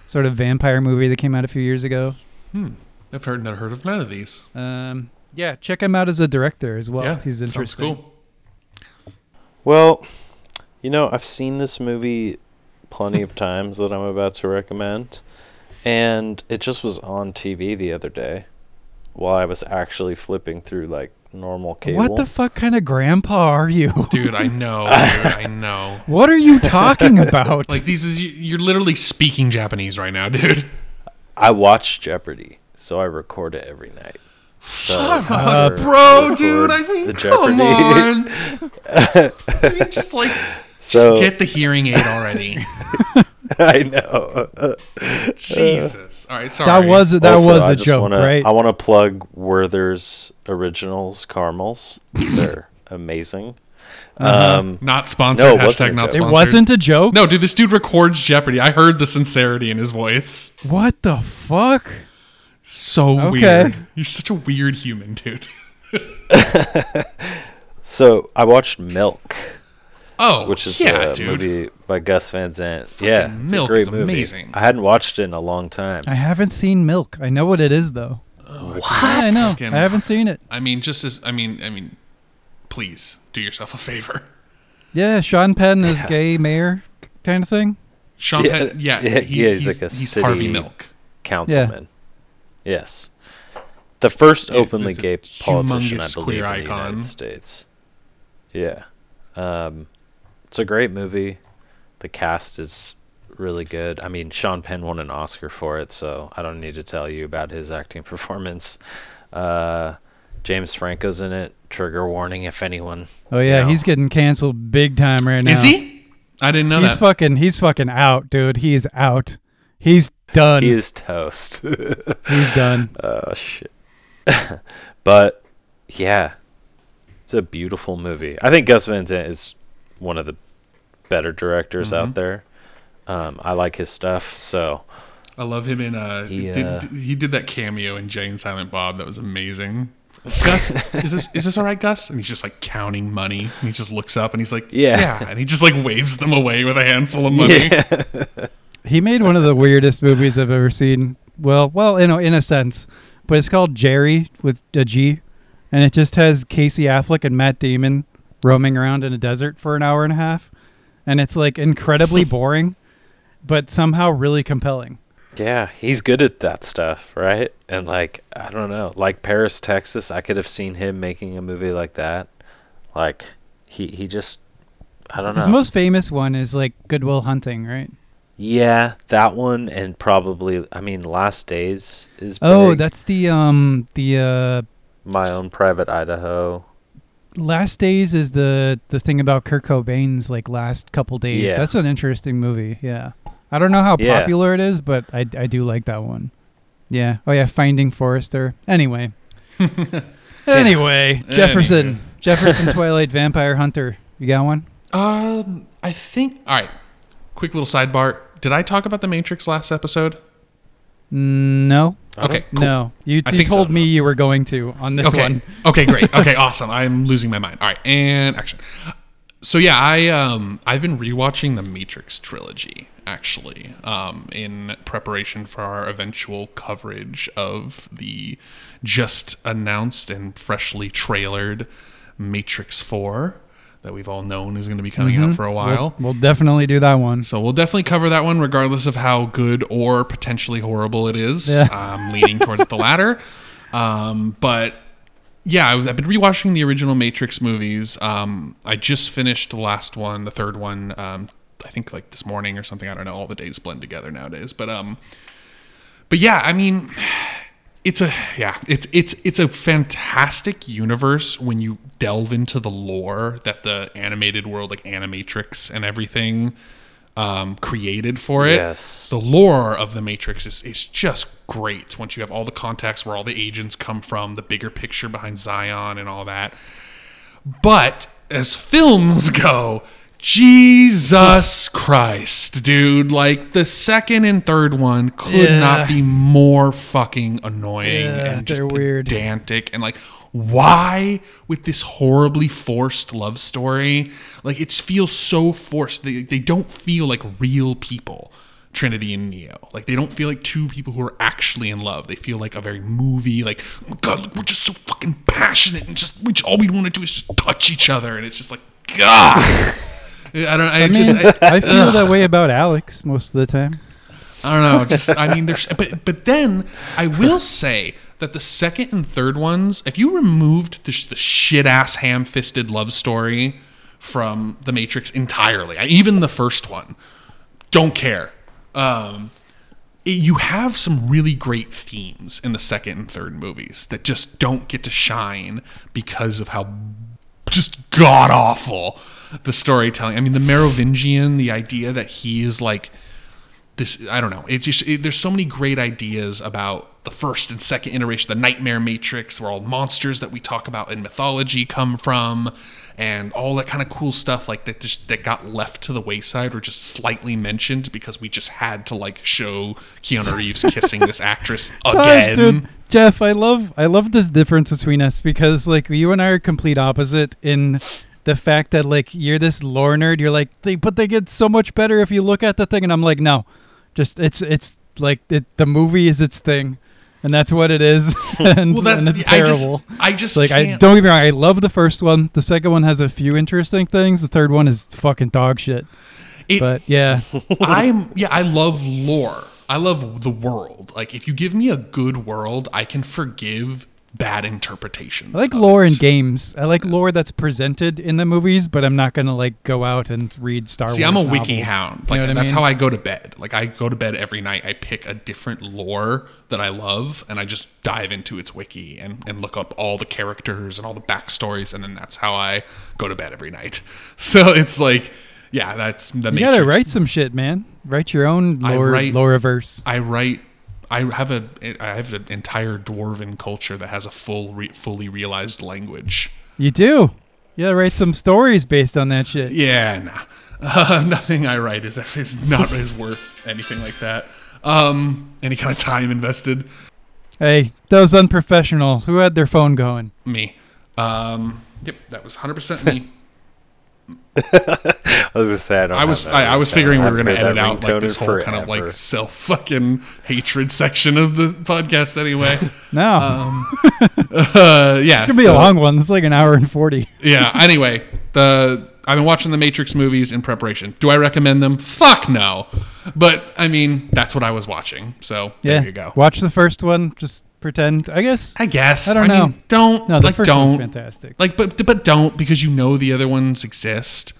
sort of vampire movie that came out a few years ago. Hmm. I've heard never heard of none of these. Um, yeah, check him out as a director as well. yeah, He's sounds interesting. Cool. Well, you know, I've seen this movie plenty of times that I'm about to recommend, and it just was on TV the other day while I was actually flipping through like normal cable. What the fuck kind of grandpa are you? Dude, I know. dude, I know. what are you talking about? Like these is you're literally speaking Japanese right now, dude. I watch Jeopardy, so I record it every night. So Shut up, bro, dude. I mean, the come on. You just like so just get the hearing aid already. I know. Jesus. All right, sorry. that was that Also, was I a just joke, wanna, right? I want to plug Werther's Originals caramels. They're amazing. Uh-huh. Um, not sponsored. No, it hashtag not joke. it wasn't a joke. No, dude, this dude records Jeopardy. I heard the sincerity in his voice. What the fuck? So Okay. weird. You're such a weird human, dude. so I watched Milk, Oh, which is yeah, a dude. movie by Gus Van Sant. yeah, it's Milk a great is movie. amazing. I hadn't watched it in a long time. I haven't seen Milk. I know what it is though. Oh, Yeah, I know. Fucking- I haven't seen it. I mean, just as I mean, I mean, please do yourself a favor. Yeah, Sean Penn is gay mayor kind of thing. Sean Yeah, Penn, yeah, yeah, he- yeah, he's like a he's city- Harvey Milk. Councilman. Yes. The first Yeah, openly he's gay politician, I believe, in the icon. United States. Yeah. Um, it's a great movie. The cast is really good. I mean, Sean Penn won an Oscar for it, so I don't need to tell you about his acting performance. Uh, James Franco's in it. Trigger warning if anyone. Oh yeah, know. he's getting canceled big time right now. Is he? I didn't know He's that. fucking. He's fucking out, dude. He's out. He's done. He is toast. he's done. Oh shit. but yeah, it's a beautiful movie. I think Gus Van Sant is one of the better directors Mm-hmm. out there. Um, I like his stuff. So I love him in uh, He, did, uh, he did that cameo in Jay and Silent Bob that was amazing. Gus, is this is this all right, Gus? And he's just like counting money. And he just looks up and he's like, Yeah. yeah, and he just like waves them away with a handful of money. yeah, He made one of the weirdest movies I've ever seen. Well, well, in a, in a sense, but it's called Gerry with a G, and it just has Casey Affleck and Matt Damon roaming around in a desert for an hour and a half, and it's like incredibly boring, but somehow really compelling. yeah, he's good at that stuff, right? And like I don't know, like Paris, Texas, I could have seen him making a movie like that. Like he he just I don't know. His know. most famous one is like Good Will Hunting, right? Yeah, that one and probably I mean Last Days is Oh, big. that's the um the uh My Own Private Idaho. Last Days is the the thing about Kurt Cobain's like last couple days. Yeah. That's an interesting movie. Yeah. I don't know how Yeah. popular it is, but I I do like that one. Yeah. Oh yeah, Finding Forrester. Anyway. anyway, Jefferson. Anyway. Jefferson Twilight Vampire Hunter. You got one? Um, I think. All right. Quick little sidebar. Did I talk about the Matrix last episode? No. Okay. Cool. No. You, I you think so. told me you were going to on this okay. one. okay, great. Okay, awesome. I'm losing my mind. All right, and action. So yeah, I um I've been rewatching the Matrix trilogy actually um in preparation for our eventual coverage of the just announced and freshly trailered Matrix 4 that we've all known is going to be coming out for a while. We'll, we'll definitely do that one. So we'll definitely cover that one, regardless of how good or potentially horrible it is. Yeah. I'm leaning towards the latter. Um, but yeah, I- I've been rewatching the original Matrix movies. Um, I just finished the last one, the third one. Um, I think like this morning or something. I don't know. All the days blend together nowadays. But um, but yeah, I mean, it's a yeah, it's it's it's a fantastic universe when you delve into the lore that the animated world, like Animatrix and everything, um, created for it. Yes. The lore of the Matrix is is just great once you have all the contacts where all the agents come from, the bigger picture behind Zion and all that. But as films go, Jesus Christ, dude. Like the second and third one could Yeah. not be more fucking annoying Yeah, and just weird. pedantic and like why with this horribly forced love story? Like it feels so forced. They they don't feel like real people. Trinity and Neo. Like they don't feel like two people who are actually in love. They feel like a very movie. Like oh God, look, we're just so fucking passionate and just we just, all we want to do is just touch each other. And it's just like God. I don't. I, I just. mean, I, I feel that way about Alex most of the time. I don't know. Just I mean, there's but but then I will say that the second and third ones, if you removed the, the shit ass ham fisted love story from the Matrix entirely, I- even the first one, don't care. Um, it- you have some really great themes in the second and third movies that just don't get to shine because of how just god awful the storytelling. I mean, the Merovingian, the idea that he is like this i don't know it just it, there's so many great ideas about the first and second iteration the nightmare matrix where all monsters that we talk about in mythology come from and all that kind of cool stuff like that just that got left to the wayside or just slightly mentioned because we just had to like show keanu reeves kissing this actress again dude, Jeff, I love I love this difference between us because like you and I are complete opposite in the fact that like you're this lore nerd. You're like, they, but they get so much better if you look at the thing, and I'm like, no, just it's it's like it, the movie is its thing, and that's what it is, and, well that and it's I just, terrible. I just like I can't- don't get me wrong, I love the first one. The second one has a few interesting things. The third one is fucking dog shit. it- But yeah, I'm yeah, I love lore. I love the world. Like if you give me a good world, I can forgive bad interpretations. I like lore it. in games. I like lore that's presented in the movies, but I'm not gonna like go out and read Star See, Wars. See, I'm a novels. wiki hound. You know what I that's mean? how I go to bed. Like I go to bed every night. I pick a different lore that I love, and I just dive into its wiki and, and look up all the characters and all the backstories, and then that's how I go to bed every night. So it's like, yeah, that's the. You gotta write some shit, man. Write your own I lore, write- lore verse. I write. I have a. I have an entire dwarven culture that has a full, re, fully realized language. You do. You gotta write some stories based on that shit. Yeah, nah. Uh, nothing I write is is not is worth anything like that. Um, any kind of time invested. Hey, that was unprofessional. Who had their phone going? Me. Um, yep, that was 100% me. I was gonna say I don't. I was I, I was figuring we were going to heard edit out like this in whole kind of like self fucking hatred section of the podcast anyway. No, Um, uh, yeah, it's gonna be so- a long one. It's like an hour and forty. yeah. Anyway, the I've been watching the Matrix movies in preparation. Do I recommend them? Fuck no. But I mean, that's what I was watching. So Yeah, there you go. Watch the first one. Just pretend. I guess. I guess. I don't know. Mean, don't No, the like first one's don't fantastic. like but but don't because you know the other ones exist.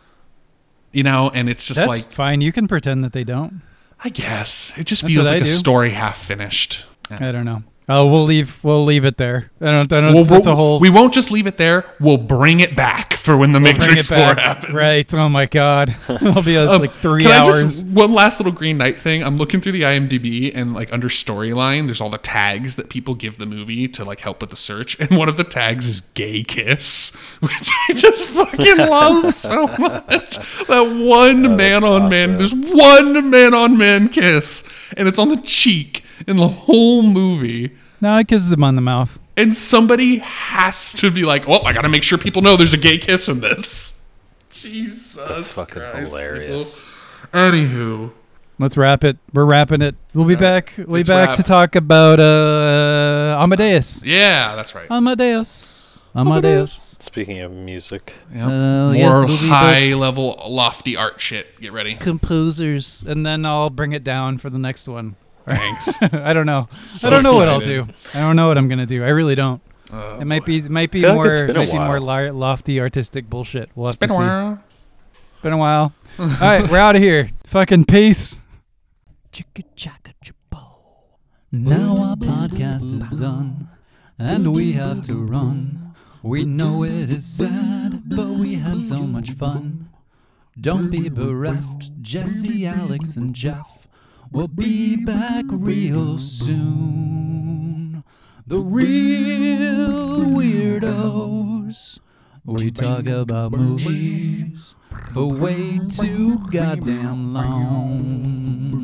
You know, and it's just That's like fine. You can pretend that they don't. I guess it just That's feels like I a do. story half finished. I don't know. Oh, we'll leave. We'll leave it there. I don't. I don't. We'll- that's we'll- a whole. we won't just leave it there. We'll bring it back for when the we'll bring Matrix it Four back. happens. Right. Oh my God. It'll be a, Um, like three can I hours. just one last little Green Knight thing? I'm looking through the IMDb and like under storyline, there's all the tags that people give the movie to like help with the search, and one of the tags is "gay kiss," which I just fucking love so much. That one Oh, man that's on man, there's one man on man kiss, and it's on the cheek in the whole movie. no, I kisses him on the mouth. And somebody has to be like, "Oh, I got to make sure people know there's a gay kiss in this." Jesus, That's fucking Christ, hilarious. people. Anywho, Let's wrap it. We're wrapping it. We'll be All back. We'll let's back wrap. to talk about uh, Amadeus. yeah, that's right. Amadeus. Amadeus. Speaking of music, Yep. Uh, yeah, More we'll be high level, lofty art shit. Get ready. Composers, and then I'll bring it down for the next one. Thanks. I don't know. So I don't know what I'll do. I don't know what I'm gonna do. I really don't. Oh, It might boy. be. It might be Feel like more. it's been a might be more while. lofty artistic bullshit. We'll have It's been to a while. Been a while. All right, we're out of here. Fucking peace. Chicka chaka chapo. Now our podcast is done, and we have to run. We know it is sad, but we had so much fun. Don't be bereft, Jesse, Alex, and Jeff. We'll be back real soon. The real weirdos. We talk about movies for way too goddamn long.